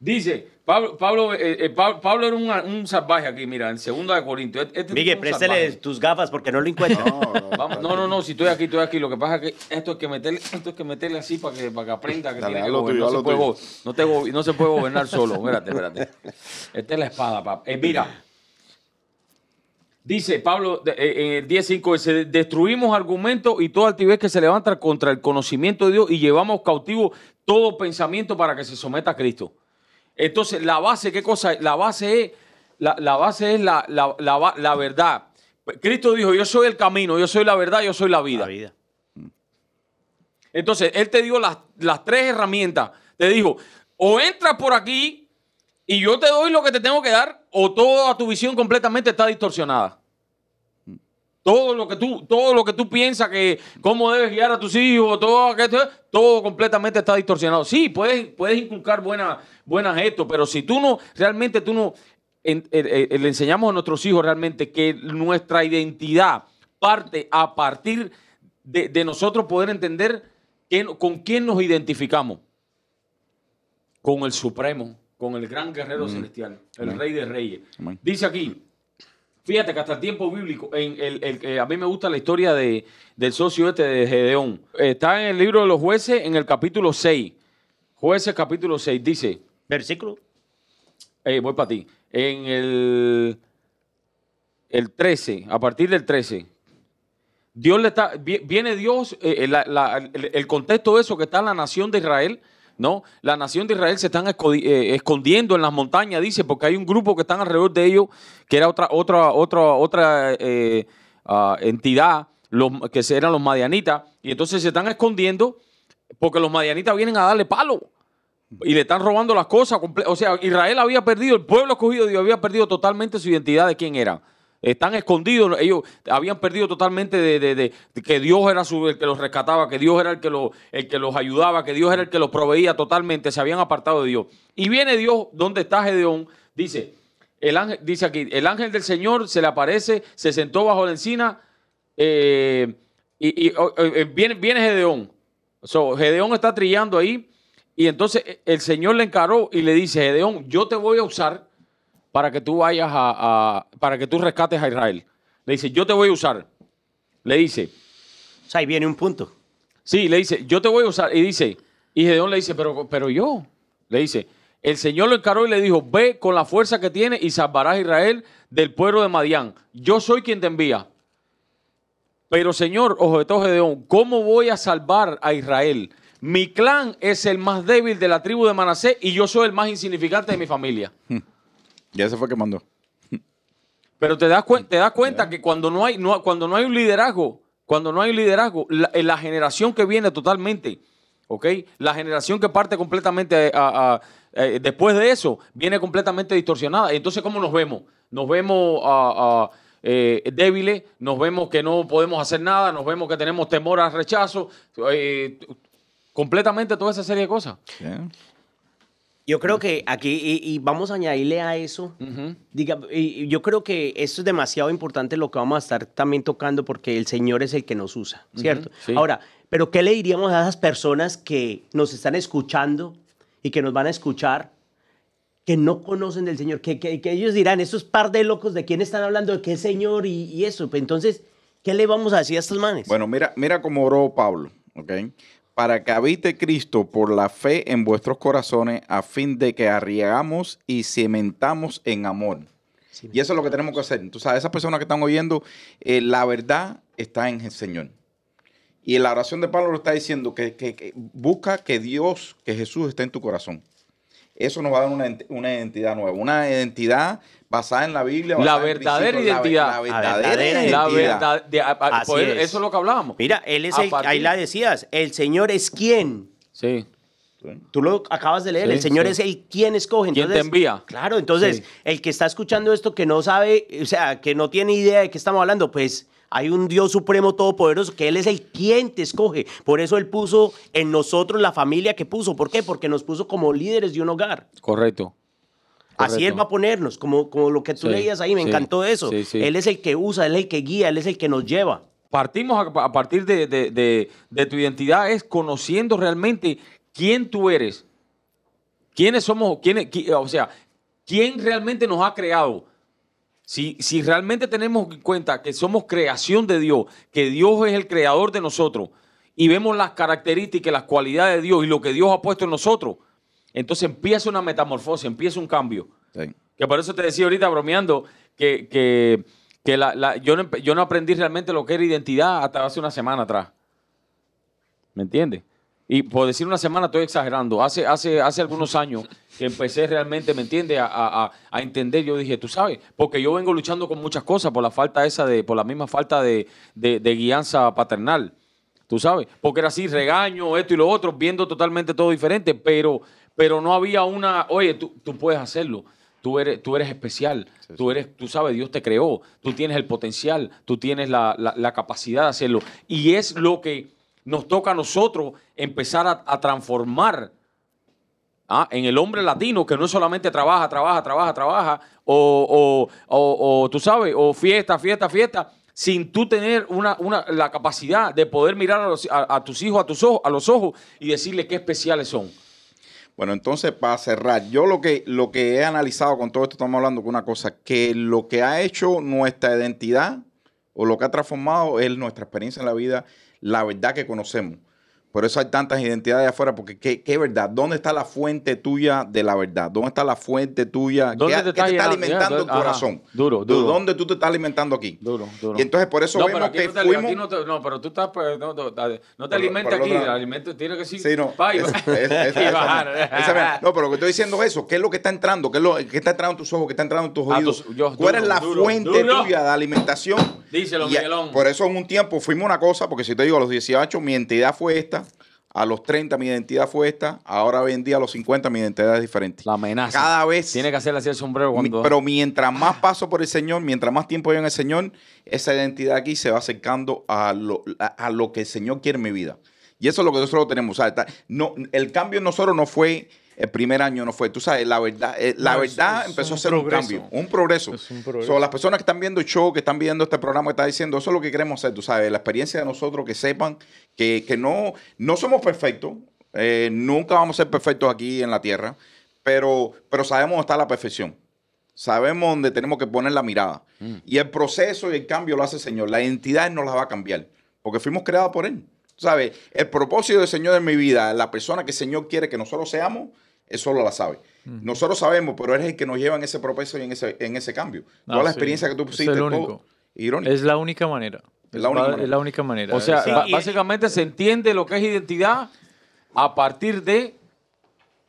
Speaker 1: Dice, Pablo, Pablo, eh, eh, Pablo, Pablo era un, un salvaje aquí, mira, en segunda de Corintios. Este tipo
Speaker 3: Miguel,
Speaker 1: salvaje.
Speaker 3: tus gafas porque no lo encuentro.
Speaker 1: Vamos, no, no, no, si estoy aquí, estoy aquí. Lo que pasa es que esto es que meterle, esto es que meterle así para que, para que aprenda que
Speaker 4: Dale,
Speaker 1: tiene que gobernar.
Speaker 4: tuyo,
Speaker 1: no, se puede, go- no, te go- no se puede gobernar solo. Espérate, espérate. Esta es la espada, papá. Eh, mira, dice Pablo eh, en el 10.5, dice, destruimos argumentos y toda altivez que se levanta contra el conocimiento de Dios y llevamos cautivo todo pensamiento para que se someta a Cristo. Entonces, la base, ¿qué cosa? La base es la, la base es la, la- la verdad. Cristo dijo, yo soy el camino, yo soy la verdad, yo soy la vida.
Speaker 3: La vida.
Speaker 1: Entonces, Él te dio las, las tres herramientas. Te dijo, o entras por aquí y yo te doy lo que te tengo que dar, o toda tu visión completamente está distorsionada. Todo lo que tú, todo lo que tú piensas que cómo debes guiar a tus hijos, todo todo completamente está distorsionado. Sí, puedes, puedes inculcar buenas buenas gestos, pero si tú no, realmente tú no en- eh, eh, le enseñamos a nuestros hijos realmente que nuestra identidad parte a partir de, de nosotros poder entender con quién nos identificamos. Con el Supremo, con el gran guerrero celestial, el. Rey de Reyes. Dice aquí, Fíjate que hasta el tiempo bíblico, en el, el- eh, a mí me gusta la historia de, del socio este de Gedeón. Está en el libro de los jueces, en el capítulo 6. Jueces capítulo 6, dice,
Speaker 3: Versículo.
Speaker 1: eh, voy para ti, en el, el 13, a partir del 13. Dios le está, vi- viene Dios, eh, la- la- el, el contexto de eso que está en la nación de Israel, ¿no? La nación de Israel se están eh, escondiendo en las montañas, dice, porque hay un grupo que están alrededor de ellos, que era otra, otra, otra, otra eh, ah, entidad, que eran los madianitas, y entonces se están escondiendo porque los madianitas vienen a darle palo y le están robando las cosas. O sea, Israel había perdido, el pueblo escogido de Dios había perdido totalmente su identidad de quién eran. Están escondidos, ellos habían perdido totalmente de, que Dios era su- el que los rescataba, que Dios era el que, el que los ayudaba, que Dios era el que los proveía totalmente, se habían apartado de Dios. Y viene Dios, donde está Gedeón, dice, el ángel, dice aquí, el ángel del Señor se le aparece, se sentó bajo la encina, eh, y, eh, viene, viene Gedeón. So, Gedeón está trillando ahí, y entonces eh, el Señor le encaró y le dice, Gedeón, yo te voy a usar para que tú vayas a, a- para que tú rescates a Israel. Le dice, yo te voy a usar. Le dice,
Speaker 3: O sea, ahí viene un punto.
Speaker 1: sí, le dice, yo te voy a usar. Y dice, y Gedeón le dice, pero, pero yo. Le dice, el Señor lo encaró y le dijo, ve con la fuerza que tiene y salvarás a Israel del pueblo de Madián. Yo soy quien te envía. Pero Señor, objetó Gedeón, ¿cómo voy a salvar a Israel? Mi clan es el más débil de la tribu de Manasés y yo soy el más insignificante de mi familia.
Speaker 4: Ya se fue que mandó.
Speaker 1: Pero te das, te das cuenta que cuando no, hay, no- cuando no hay un liderazgo, cuando no hay un liderazgo, la, eh, la generación que viene totalmente, ¿ok? La generación que parte completamente a- a- eh, después de eso, viene completamente distorsionada. Entonces, ¿cómo nos vemos? Nos vemos eh, débiles, nos vemos que no podemos hacer nada, nos vemos que tenemos temor al rechazo, eh, completamente toda esa serie de cosas.
Speaker 4: Ya.
Speaker 3: Yo creo que aquí, y, y vamos a añadirle a eso,
Speaker 1: Ujú.
Speaker 3: diga, y, yo creo que esto es demasiado importante lo que vamos a estar también tocando porque el Señor es el que nos usa, ¿cierto?
Speaker 1: sí.
Speaker 3: Ahora, pero ¿qué le diríamos a esas personas que nos están escuchando y que nos van a escuchar que no conocen del Señor? Que, que- que ellos dirán, esos par de locos, ¿de quién están hablando? ¿De qué Señor? Y, y eso. Pues Entonces, ¿qué le vamos a decir a estos manes?
Speaker 4: Bueno, mira, mira cómo oró Pablo, ¿ok? Para que habite Cristo por la fe en vuestros corazones, a fin de que arriesgamos y cimentamos en amor. Y eso es lo que tenemos que hacer. Tú sabes, esas personas que están oyendo, eh, la verdad está en el Señor. Y en la oración de Pablo lo está diciendo que, busca que Dios, que Jesús esté en tu corazón. Eso nos va a dar una, una identidad nueva, una identidad basada en la Biblia.
Speaker 1: La
Speaker 4: en
Speaker 1: verdadera identidad.
Speaker 4: La,
Speaker 3: La
Speaker 4: verdadera,
Speaker 3: verdadera
Speaker 4: identidad.
Speaker 1: La verdad, de- a- a-
Speaker 3: Así
Speaker 1: por-
Speaker 3: es.
Speaker 1: eso es lo que hablábamos.
Speaker 3: Mira, Él es
Speaker 1: A
Speaker 3: el,
Speaker 1: partir-
Speaker 3: ahí la decías, el Señor es quien.
Speaker 1: Sí.
Speaker 3: Tú lo acabas de leer,
Speaker 1: Sí,
Speaker 3: el Señor
Speaker 1: sí.
Speaker 3: es el quien escoge.
Speaker 1: ¿Quién te
Speaker 3: Entonces,
Speaker 1: envía?
Speaker 3: Claro, entonces
Speaker 1: Sí.
Speaker 3: el que está escuchando esto que no sabe, o sea, que no tiene idea de qué estamos hablando, pues hay un Dios supremo todopoderoso que Él es el quien te escoge. Por eso Él puso en nosotros la familia que puso. ¿Por qué? Porque nos puso como líderes de un hogar.
Speaker 1: Correcto.
Speaker 3: Así. Él va a ponernos, como, como lo que tú
Speaker 1: Sí,
Speaker 3: leías ahí, me
Speaker 1: sí,
Speaker 3: encantó eso.
Speaker 1: sí, sí.
Speaker 3: Él es el que usa, Él es el que guía, Él es el que nos lleva.
Speaker 1: Partimos a, a partir de, de- de- de tu identidad, es conociendo realmente quién tú eres, quiénes somos, quiénes, qui- o sea, quién realmente nos ha creado. Si, si realmente tenemos en cuenta que somos creación de Dios, que Dios es el creador de nosotros, y vemos las características, las cualidades de Dios y lo que Dios ha puesto en nosotros, entonces empieza una metamorfosis, empieza un cambio.
Speaker 4: Sí.
Speaker 1: Que por eso te decía ahorita bromeando que, que, que la- la- yo, no, yo no aprendí realmente lo que era identidad hasta hace una semana atrás. ¿Me entiendes? Y por decir una semana estoy exagerando. Hace, hace, hace algunos años que empecé realmente, ¿me entiendes? A, a- a- a entender. Yo dije, tú sabes, porque yo vengo luchando con muchas cosas por la falta esa de, por la misma falta de, de, de guianza paternal. Tú sabes, porque era así, regaño, esto y lo otro, viendo totalmente todo diferente, pero, pero no había una, oye, tú, tú puedes hacerlo, tú eres, tú eres especial, tú eres, tú sabes, Dios te creó, tú tienes el potencial, tú tienes la, la- la capacidad de hacerlo. Y es lo que nos toca a nosotros empezar a, a transformar ¿ah? en el hombre latino que no solamente trabaja, trabaja, trabaja, trabaja, o, o- o- o, tú sabes, o fiesta, fiesta, fiesta, sin tú tener una, una, la capacidad de poder mirar a, los- a- a tus hijos a, tus ojos, a los ojos y decirles qué especiales son.
Speaker 4: Bueno, entonces para cerrar, yo lo que, lo que he analizado con todo esto, estamos hablando con una cosa, que lo que ha hecho nuestra identidad o lo que ha transformado es nuestra experiencia en la vida, la verdad que conocemos. Por eso hay tantas identidades afuera, porque ¿qué, qué verdad? ¿Dónde está la fuente tuya de la verdad? ¿Dónde está la fuente tuya?
Speaker 1: ¿Dónde
Speaker 4: ¿Qué,
Speaker 1: te
Speaker 4: qué
Speaker 1: estás
Speaker 4: te está alimentando el
Speaker 1: Ajá.
Speaker 4: corazón?
Speaker 1: Duro, duro.
Speaker 4: ¿Dónde tú te estás alimentando aquí?
Speaker 1: Duro, duro.
Speaker 4: Y entonces por eso
Speaker 1: no, pero
Speaker 4: vemos que
Speaker 1: no te,
Speaker 4: fuimos...
Speaker 1: no, te- no, pero tú estás, pues, no, no, te alimentas aquí, alimento tiene que sí.
Speaker 4: Sí, no.
Speaker 1: pa, y
Speaker 4: Es-
Speaker 1: va-
Speaker 4: es- es-
Speaker 1: y
Speaker 4: esa-
Speaker 1: bajar.
Speaker 4: esa- no, pero lo que estoy diciendo es eso. ¿Qué es lo que está entrando? ¿Qué es lo que está entrando en tus ojos? ¿Qué está entrando en tus
Speaker 1: Ah,
Speaker 4: oídos?
Speaker 1: tus- yo-
Speaker 4: ¿Cuál es la
Speaker 1: duro,
Speaker 4: fuente
Speaker 1: duro.
Speaker 4: tuya de alimentación?
Speaker 1: Díselo,
Speaker 4: Y
Speaker 1: Miguelón.
Speaker 4: Por eso en un tiempo fuimos una cosa, porque si te digo, a los 18 mi identidad fue esta, a los 30 mi identidad fue esta, ahora hoy en día a los 50 mi identidad es diferente.
Speaker 1: La amenaza.
Speaker 4: Cada vez...
Speaker 1: Tiene que hacerle así el sombrero
Speaker 4: Mi-
Speaker 1: cuando.
Speaker 4: Pero mientras más paso por el Señor, mientras más tiempo yo en el Señor, esa identidad aquí se va acercando a lo, a, a lo que el Señor quiere en mi vida. Y eso es lo que nosotros tenemos. o sea, está- no, el cambio en nosotros no fue el primer año, no fue. Tú sabes, la verdad, eh, la
Speaker 2: No,
Speaker 4: verdad
Speaker 2: es
Speaker 4: empezó a ser un cambio, un progreso.
Speaker 2: Es un progreso.
Speaker 4: So, las personas que están viendo el show, que están viendo este programa, que está diciendo, eso es lo que queremos hacer, tú sabes, la experiencia de nosotros, que sepan que, que no, no somos perfectos, eh, nunca vamos a ser perfectos aquí en la tierra, pero, pero sabemos dónde está la perfección. Sabemos dónde tenemos que poner la mirada. Y el proceso y el cambio lo hace el Señor. La identidad no la va a cambiar, porque fuimos creados por Él. Tú ¿Sabes? El propósito del Señor en mi vida, la persona que el Señor quiere que nosotros seamos, Él solo la sabe. Nosotros sabemos, pero Él es el que nos lleva en ese propósito y en ese, en ese cambio.
Speaker 2: Ah,
Speaker 4: Toda la
Speaker 2: sí.
Speaker 4: experiencia que tú
Speaker 2: Es
Speaker 4: pusiste,
Speaker 2: el
Speaker 4: todo,
Speaker 2: único.
Speaker 4: irónico.
Speaker 2: Es la única manera.
Speaker 4: Es la única manera.
Speaker 2: es la única manera.
Speaker 1: O sea,
Speaker 3: Sí, y-
Speaker 1: básicamente se entiende lo que es identidad a partir de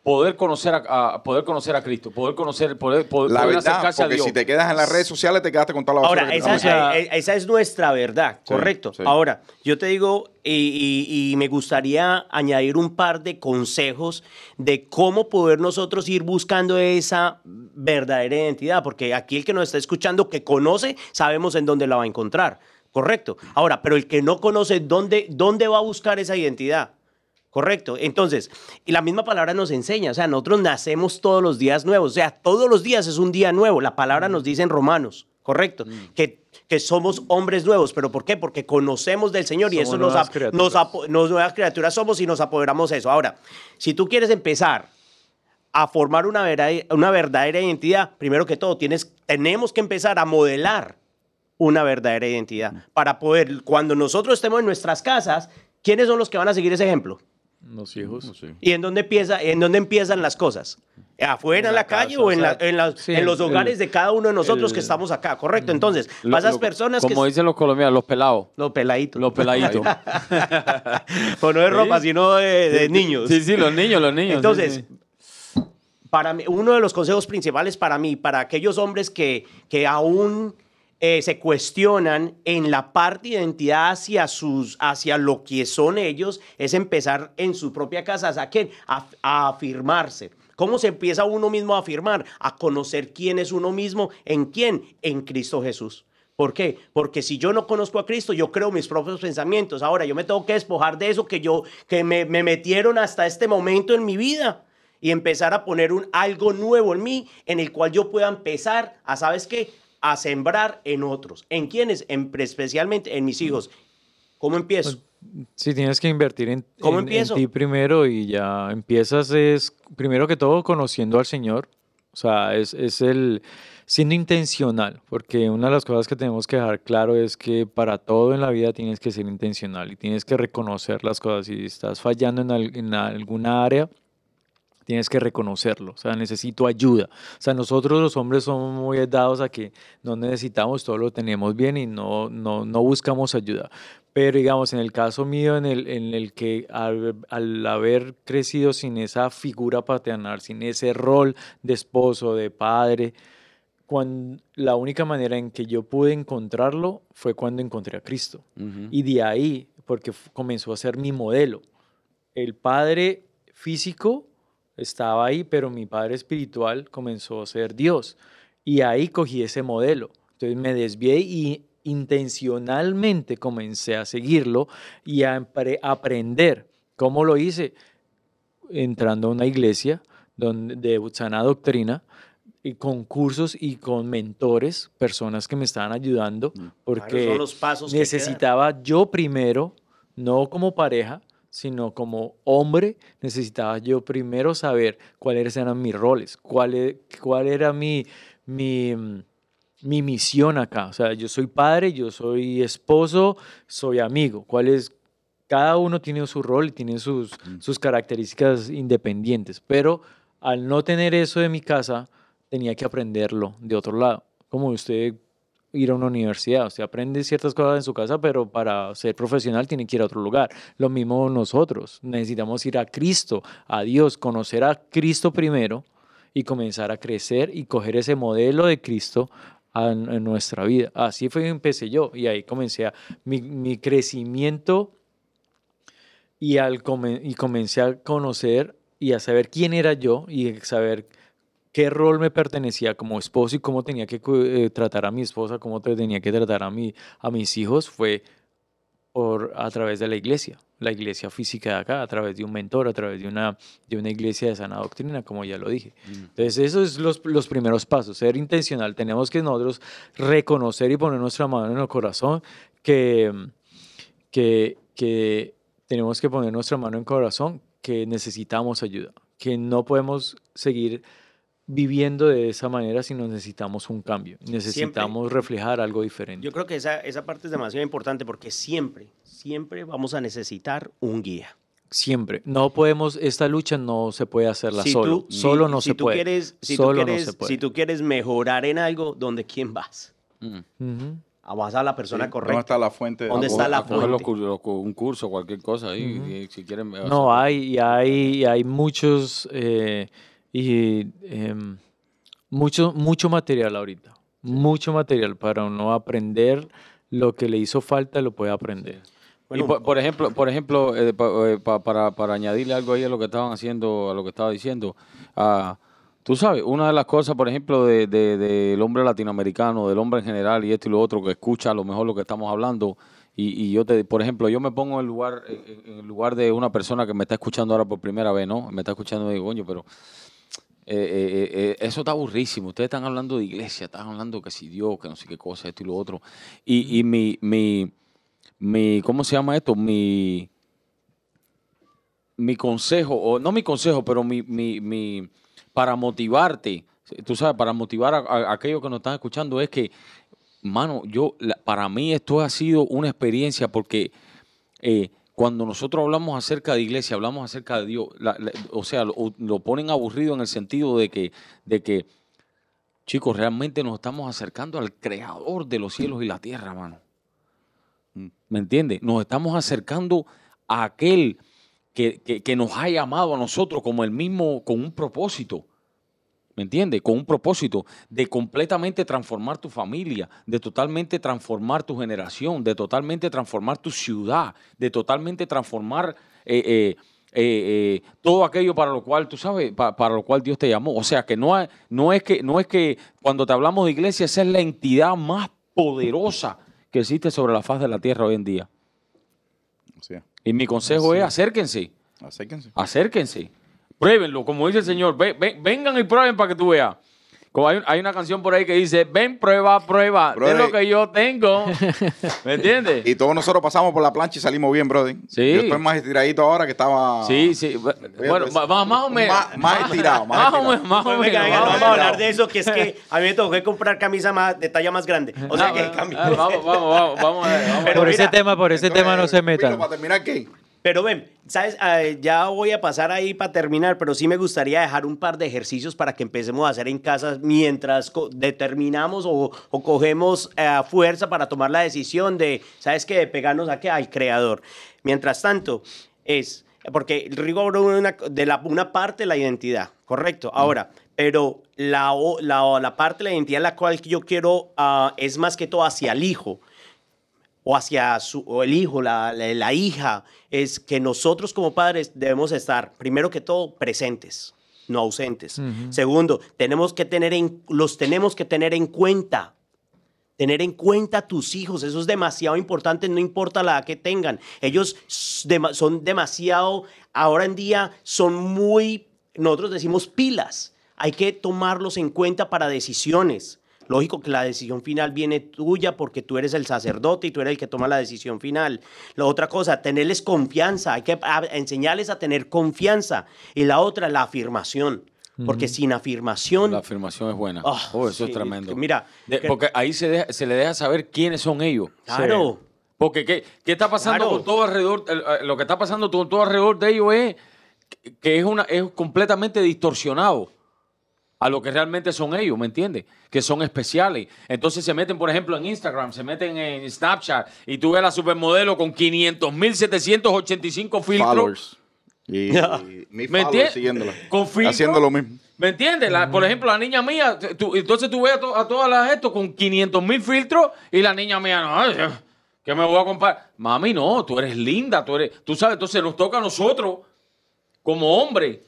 Speaker 1: poder conocer a, a- poder conocer a Cristo, poder conocer, poder, poder,
Speaker 4: la
Speaker 1: poder
Speaker 4: verdad,
Speaker 1: acercarse a
Speaker 4: porque
Speaker 1: Dios.
Speaker 4: si te quedas en las redes sociales, te quedaste con toda la basura
Speaker 3: Ahora, esa, eh, esa es nuestra verdad,
Speaker 4: Sí,
Speaker 3: correcto.
Speaker 4: sí.
Speaker 3: Ahora, yo te digo, y, y- y me gustaría añadir un par de consejos de cómo poder nosotros ir buscando esa verdadera identidad, porque aquí el que nos está escuchando, que conoce, sabemos en dónde la va a encontrar, correcto. Ahora, pero el que no conoce, ¿dónde, dónde va a buscar esa identidad? Correcto. Entonces, y la misma palabra nos enseña, o sea, nosotros nacemos todos los días nuevos, o sea, todos los días es un día nuevo. La palabra nos dice en Romanos, correcto, que, que somos hombres nuevos. ¿Pero por qué? Porque conocemos del Señor y eso nos,
Speaker 2: criaturas.
Speaker 3: nos, nos nuevas criaturas somos y nos apoderamos de eso. Ahora, si tú quieres empezar a formar una verdadera, una verdadera identidad, primero que todo, tienes, tenemos que empezar a modelar una verdadera identidad para poder, cuando nosotros estemos en nuestras casas, ¿quiénes son los que van a seguir ese ejemplo?
Speaker 2: Los hijos.
Speaker 3: ¿Y en dónde, empieza, en dónde empiezan las cosas? ¿Afuera, en la,
Speaker 2: la
Speaker 3: calle
Speaker 2: casa,
Speaker 3: o en, la- en las-
Speaker 2: sí,
Speaker 3: en los
Speaker 2: el-
Speaker 3: hogares de cada uno de nosotros
Speaker 2: el-
Speaker 3: que estamos acá? Correcto. Entonces,
Speaker 1: Lo-
Speaker 3: para esas
Speaker 1: lo-
Speaker 3: personas
Speaker 1: como
Speaker 3: que...
Speaker 1: dicen los colombianos, los pelados.
Speaker 3: Los peladitos.
Speaker 1: Los peladitos.
Speaker 3: Pues no de ropa,
Speaker 1: Sí.
Speaker 3: sino de, de niños.
Speaker 1: Sí, sí, los niños, los niños. sí,
Speaker 3: Entonces,
Speaker 1: sí.
Speaker 3: para mí, uno de los consejos principales para mí, para aquellos hombres que, que aún eh, se cuestionan en la parte de identidad hacia, sus, hacia lo que son ellos, es empezar en su propia casa ¿a, qué? a, afirmarse. ¿Cómo se empieza uno mismo a afirmar? A conocer quién es uno mismo, en quién, en Cristo Jesús. ¿Por qué? Porque si yo no conozco a Cristo, yo creo mis propios pensamientos. Ahora, yo me tengo que despojar de eso que yo, que me, me metieron hasta este momento en mi vida. y empezar a poner un algo nuevo en mí en el cual yo pueda empezar a, ¿sabes qué? A sembrar en otros. ¿En quiénes? En, especialmente en mis hijos. ¿Cómo empiezo?
Speaker 2: Sí, tienes que invertir en,
Speaker 3: ¿Cómo
Speaker 2: en- en
Speaker 3: empiezo?
Speaker 2: ti primero y ya empiezas es, primero que todo, conociendo al Señor. O sea, es, es el siendo intencional, porque una de las cosas que tenemos que dejar claro es que para todo en la vida tienes que ser intencional y tienes que reconocer las cosas. Si estás fallando en, al- en alguna área, tienes que reconocerlo. O sea, necesito ayuda. O sea, nosotros los hombres somos muy dados a que no necesitamos, todo lo tenemos bien y no, no, no buscamos ayuda. Pero digamos, en el caso mío, en el, en el que al, al haber crecido sin esa figura paternal, sin ese rol de esposo, de padre, cuan- la única manera en que yo pude encontrarlo fue cuando encontré a Cristo.
Speaker 1: Ujú.
Speaker 2: Y de ahí, porque comenzó a ser mi modelo. El padre físico estaba ahí, pero mi padre espiritual comenzó a ser Dios. Y ahí cogí ese modelo. Entonces me desvié y intencionalmente comencé a seguirlo y a aprender. ¿Cómo lo hice? Entrando a una iglesia donde, de sana doctrina, y con cursos y con mentores, personas que me estaban ayudando, porque
Speaker 3: son los pasos
Speaker 2: necesitaba yo primero, no como pareja, sino como hombre, necesitaba yo primero saber cuáles eran mis roles, cuál, cuál era mi, mi, mm, mi misión acá. O sea, yo soy padre, yo soy esposo, soy amigo. ¿Cuál es? Cada uno tiene su rol y tiene sus, sus características independientes, pero al no tener eso de mi casa, tenía que aprenderlo de otro lado. Como usted ir a una universidad, usted aprende ciertas cosas en su casa, pero para ser profesional tiene que ir a otro lugar. Lo mismo nosotros, necesitamos ir a Cristo, a Dios, conocer a Cristo primero y comenzar a crecer y coger ese modelo de Cristo a- en nuestra vida. Así fue que empecé yo y ahí comencé a, mi, mi crecimiento y, al y comencé a conocer y a saber quién era yo y saber qué rol me pertenecía como esposo y cómo tenía que eh, tratar a mi esposa, cómo te- tenía que tratar a, mi, a mis hijos fue por, a través de la iglesia, la iglesia física de acá, a través de un mentor, a través de una, de una iglesia de sana doctrina, como ya lo dije. Entonces, esos son los, los primeros pasos, ser intencional. Tenemos que nosotros reconocer y poner nuestra mano en el corazón que, que, que tenemos que poner nuestra mano en el corazón que necesitamos ayuda, que no podemos seguir viviendo de esa manera si no necesitamos un cambio, necesitamos reflejar algo diferente.
Speaker 3: Yo creo que esa, esa parte es demasiado importante porque siempre, siempre vamos a necesitar un guía.
Speaker 2: Siempre. No podemos, esta lucha no se puede hacerla
Speaker 3: Si
Speaker 2: solo.
Speaker 3: tú-
Speaker 2: solo
Speaker 3: si-
Speaker 2: no
Speaker 3: si
Speaker 2: se puede.
Speaker 3: quieres- si,
Speaker 2: solo
Speaker 3: tú quieres,
Speaker 2: no se puede.
Speaker 3: si tú quieres mejorar en algo, ¿dónde quién vas?
Speaker 1: Mm.
Speaker 3: Ah, Vas a la persona
Speaker 4: Sí,
Speaker 3: correcta.
Speaker 4: ¿Dónde está la fuente? de
Speaker 3: ¿Dónde está la
Speaker 1: los
Speaker 3: fuente?
Speaker 1: los un curso, cualquier cosa ahí, si quieren.
Speaker 2: No, hay, y hay, y hay muchos, eh, y, em, mucho, mucho material ahorita. Mucho material para uno aprender lo que le hizo falta, lo puede aprender.
Speaker 3: Bueno,
Speaker 1: y por, por ejemplo, por ejemplo eh, pa- eh, pa- para, para añadirle algo ahí a lo que estaban haciendo, a lo que estaba diciendo, ah, tú sabes, una de las cosas, por ejemplo, de- de- del hombre latinoamericano, del hombre en general y esto y lo otro, que escucha a lo mejor lo que estamos hablando, y, y yo te, por ejemplo, yo me pongo en el lugar, en, en el lugar de una persona que me está escuchando ahora por primera vez, ¿no? Me está escuchando y digo, coño, pero eh, eh, eh, eso está aburrísimo. Ustedes están hablando de iglesia, están hablando que si Dios, que no sé qué cosa, esto y lo otro. Y, y mi, mi, mi, ¿cómo se llama esto? Mi, mi consejo, o no mi consejo, pero mi, mi, mi para motivarte, tú sabes, para motivar a, a- a aquellos que nos están escuchando es que, mano, yo, la- para mí esto ha sido una experiencia porque eh, cuando nosotros hablamos acerca de iglesia, hablamos acerca de Dios, o sea, lo, ponen aburrido en el sentido de que, de que, chicos, realmente nos estamos acercando al creador de los cielos y la tierra, mano. ¿Me entiendes? Nos estamos acercando a aquel que, que- que nos ha llamado a nosotros como el mismo, con un propósito. ¿Me entiendes? Con un propósito de completamente transformar tu familia, de totalmente transformar tu generación, de totalmente transformar tu ciudad, de totalmente transformar eh, eh, eh, todo aquello para lo cual, tú sabes, pa- para lo cual Dios te llamó. O sea, que no, hay- no, es que no es que cuando te hablamos de iglesia, esa es la entidad más poderosa que existe sobre la faz de la tierra hoy en día.
Speaker 4: Sí,
Speaker 1: Y mi consejo es acérquense,
Speaker 4: acérquense.
Speaker 1: acérquense. Pruébenlo, como dice el Señor. Ve- ve- vengan y prueben para que tú veas. Como hay, hay una canción por ahí que dice, ven, prueba, prueba de
Speaker 4: Brother.
Speaker 1: lo que yo tengo. ¿Me entiendes?
Speaker 4: Y todos nosotros pasamos por la plancha y salimos bien, brother.
Speaker 1: Sí.
Speaker 4: Yo estoy más estiradito ahora que estaba.
Speaker 1: Sí, sí. Bueno,
Speaker 4: pues,
Speaker 1: ma- ma- más o menos.
Speaker 4: Más, más estirado, más,
Speaker 1: Más o
Speaker 4: estirado.
Speaker 1: menos, más o
Speaker 3: Pues,
Speaker 1: menos.
Speaker 3: venga, venga,
Speaker 1: más
Speaker 3: no vamos a hablar de eso, que es que a mí me tocó comprar camisa más, de talla más grande. O sea
Speaker 1: Ah,
Speaker 3: que
Speaker 1: ah,
Speaker 3: cambio.
Speaker 1: ah, Vamos, vamos, vamos, vamos a ver, vamos a
Speaker 3: Pero
Speaker 2: por ese tema, por ese tema no se metan.
Speaker 4: Para terminar, ¿qué?
Speaker 3: Pero ven, ¿sabes? Ah, ya voy a pasar ahí para terminar, pero sí me gustaría dejar un par de ejercicios para que empecemos a hacer en casa mientras determinamos o, o cogemos eh, fuerza para tomar la decisión de, ¿sabes qué? De pegarnos a qué? Al creador. Mientras tanto, es, porque Rigo habló de una, de la, una parte de la identidad, correcto. Ahora, pero la, la, la parte de la identidad la cual yo quiero ah, es más que todo hacia el hijo o hacia su, o el hijo, la, la- la hija, es que nosotros como padres debemos estar, primero que todo, presentes, no ausentes. Segundo, tenemos que tener en, los tenemos que tener en cuenta. Tener en cuenta a tus hijos, eso es demasiado importante, no importa la edad que tengan. Ellos son demasiado, ahora en día son muy, nosotros decimos pilas. Hay que tomarlos en cuenta para decisiones. Lógico que la decisión final viene tuya porque tú eres el sacerdote y tú eres el que toma la decisión final. La otra cosa, tenerles confianza, hay que enseñarles a tener confianza. Y la otra, la afirmación. Porque sin afirmación...
Speaker 1: La afirmación es buena.
Speaker 3: Ah,
Speaker 1: oh, eso
Speaker 3: sí,
Speaker 1: es tremendo.
Speaker 3: mira,
Speaker 1: De-
Speaker 3: que-
Speaker 1: porque ahí se, deja- se le deja saber quiénes son ellos.
Speaker 3: Claro.
Speaker 1: Porque ¿qué, qué está pasando
Speaker 3: Claro.
Speaker 1: con todo alrededor? eh, Lo que está pasando con todo alrededor de ellos es que- que es, una, es completamente distorsionado a lo que realmente son ellos, ¿me entiendes? Que son especiales. Entonces se meten, por ejemplo, en Instagram, se meten en Snapchat y tú ves a la supermodelo con 500.785 filtros.
Speaker 4: Followers. Y, y mis
Speaker 1: ¿Me
Speaker 4: followers siguiéndola.
Speaker 1: Con.
Speaker 4: Haciendo lo mismo.
Speaker 1: ¿Me entiendes? La- por ejemplo, la niña mía, tú- entonces tú ves a, to- a todas las esto con 500 mil filtros y la niña mía, no, ¿qué me voy a comprar? Mami, no, tú eres linda, tú eres, tú sabes, entonces nos toca a nosotros, como hombres,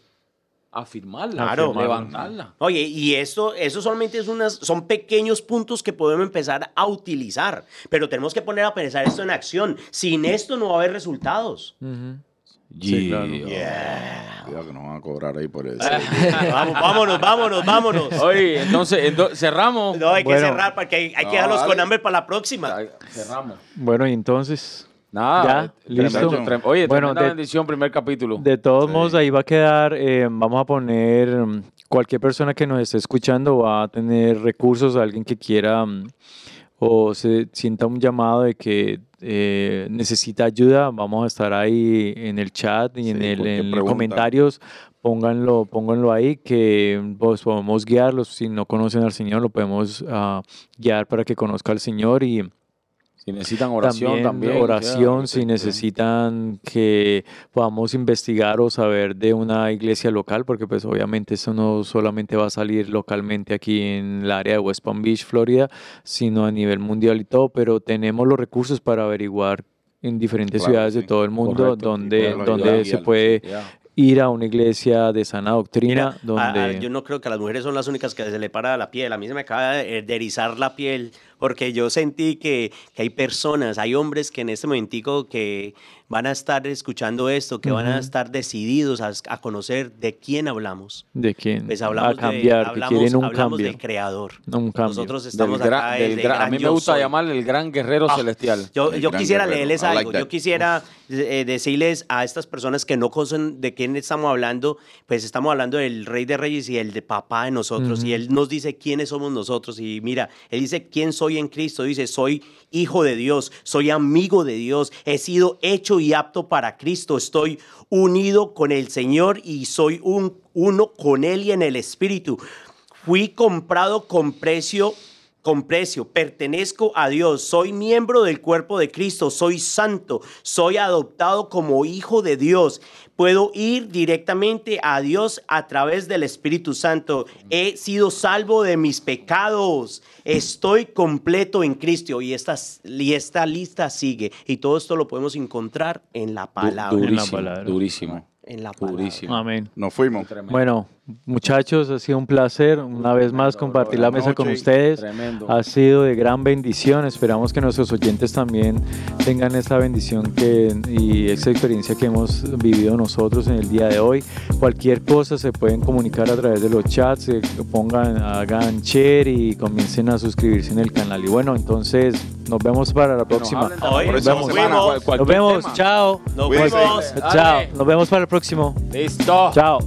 Speaker 1: afirmarla,
Speaker 3: Claro.
Speaker 1: levantarla.
Speaker 3: Oye, y esto, eso solamente es unas, son pequeños puntos que podemos empezar a utilizar, pero tenemos que poner a pensar esto en acción. Sin esto no va a haber resultados.
Speaker 2: Sí, claro.
Speaker 4: Cuidado que nos van a cobrar ahí por eso.
Speaker 3: Vamos, vámonos, vámonos, vámonos.
Speaker 1: Oye, entonces, ento- cerramos.
Speaker 3: No, hay que cerrar porque hay, hay
Speaker 4: No,
Speaker 3: que dejarlos
Speaker 4: dale.
Speaker 3: con hambre para la próxima.
Speaker 1: Cerramos.
Speaker 2: Bueno, y entonces,
Speaker 1: Nada,
Speaker 2: Ya, listo.
Speaker 1: tremendo, Oye,
Speaker 2: Bueno, de-
Speaker 1: bendición, primer capítulo.
Speaker 2: de todos
Speaker 4: Sí.
Speaker 2: modos, ahí va a quedar, eh, vamos a poner, mm, cualquier persona que nos esté escuchando va a tener recursos, alguien que quiera mm, o se sienta un llamado de que eh, necesita ayuda, vamos a estar ahí en el chat y en, el, en los comentarios. Pónganlo, pónganlo ahí, que pues, podemos guiarlos. Si no conocen al Señor, lo podemos ah, guiar para que conozca al Señor y,
Speaker 1: si necesitan oración
Speaker 2: también,
Speaker 1: también.
Speaker 2: oración, si
Speaker 1: sí.
Speaker 2: necesitan que podamos investigar o saber de una iglesia local, porque pues obviamente eso no solamente va a salir localmente aquí en el área de West Palm Beach, Florida, sino a nivel mundial y todo, pero tenemos los recursos para averiguar en diferentes
Speaker 4: Claro,
Speaker 2: ciudades de
Speaker 4: sí.
Speaker 2: todo el mundo
Speaker 1: Correcto.
Speaker 2: donde, donde
Speaker 4: ayudar,
Speaker 2: se puede ir a una iglesia de sana doctrina,
Speaker 3: Mira, a- a-
Speaker 2: donde...
Speaker 3: yo no creo que las mujeres son las únicas que se le para la piel. A mí se me acaba de de erizar la piel porque yo sentí que, que hay personas, hay hombres que en este momentico que van a estar escuchando esto, que van a estar decididos a, a conocer de quién hablamos.
Speaker 2: de quién
Speaker 3: Pues
Speaker 2: a
Speaker 3: hablamos,
Speaker 2: cambiar,
Speaker 3: de, hablamos,
Speaker 2: que quieren un
Speaker 3: hablamos
Speaker 2: cambio.
Speaker 3: del creador.
Speaker 2: Un cambio.
Speaker 3: Nosotros estamos acá
Speaker 1: del gran- a mí me gusta
Speaker 3: soy.
Speaker 1: llamarle el gran guerrero
Speaker 3: Ah,
Speaker 1: celestial.
Speaker 3: Yo, quisiera
Speaker 4: guerrero.
Speaker 3: leerles
Speaker 4: like
Speaker 3: algo.
Speaker 4: that.
Speaker 3: yo quisiera eh, decirles a estas personas que no conocen de quién estamos hablando, pues estamos hablando del Rey de Reyes y el de Papá de nosotros. Y Él nos dice quiénes somos nosotros. Y mira, Él dice quién soy en Cristo. Dice, soy hijo de Dios, soy amigo de Dios, he sido hecho y apto para Cristo, estoy unido con el Señor y soy un, uno con Él y en el Espíritu. Fui comprado con precio con precio, pertenezco a Dios, soy miembro del cuerpo de Cristo, soy santo, soy adoptado como hijo de Dios, puedo ir directamente a Dios a través del Espíritu Santo, he sido salvo de mis pecados, estoy completo en Cristo y esta, y esta lista sigue y todo esto lo podemos encontrar en la
Speaker 1: Du-
Speaker 3: palabra.
Speaker 2: en la
Speaker 1: durísimo,
Speaker 2: palabra.
Speaker 1: durísimo.
Speaker 3: En la palabra.
Speaker 1: Purísimo.
Speaker 2: Amén.
Speaker 4: Nos fuimos.
Speaker 1: Tremendo.
Speaker 2: Bueno, muchachos, ha sido un placer una vez más compartir la mesa con ustedes.
Speaker 1: Tremendo.
Speaker 2: Ha sido de gran bendición. Esperamos que nuestros oyentes también tengan esa bendición que, y esa experiencia que hemos vivido nosotros en el día de hoy. Cualquier cosa se pueden comunicar a través de los chats, eh, pongan, hagan share y comiencen a suscribirse en el canal. Y bueno, entonces nos vemos para la
Speaker 1: nos
Speaker 2: próxima. Nos vemos.
Speaker 4: semana.
Speaker 1: Cual- cualquier
Speaker 2: Nos vemos.
Speaker 1: tema.
Speaker 2: Chao.
Speaker 3: Nos vemos.
Speaker 2: Chao. Nos vemos para el próximo.
Speaker 1: Listo.
Speaker 2: Chao.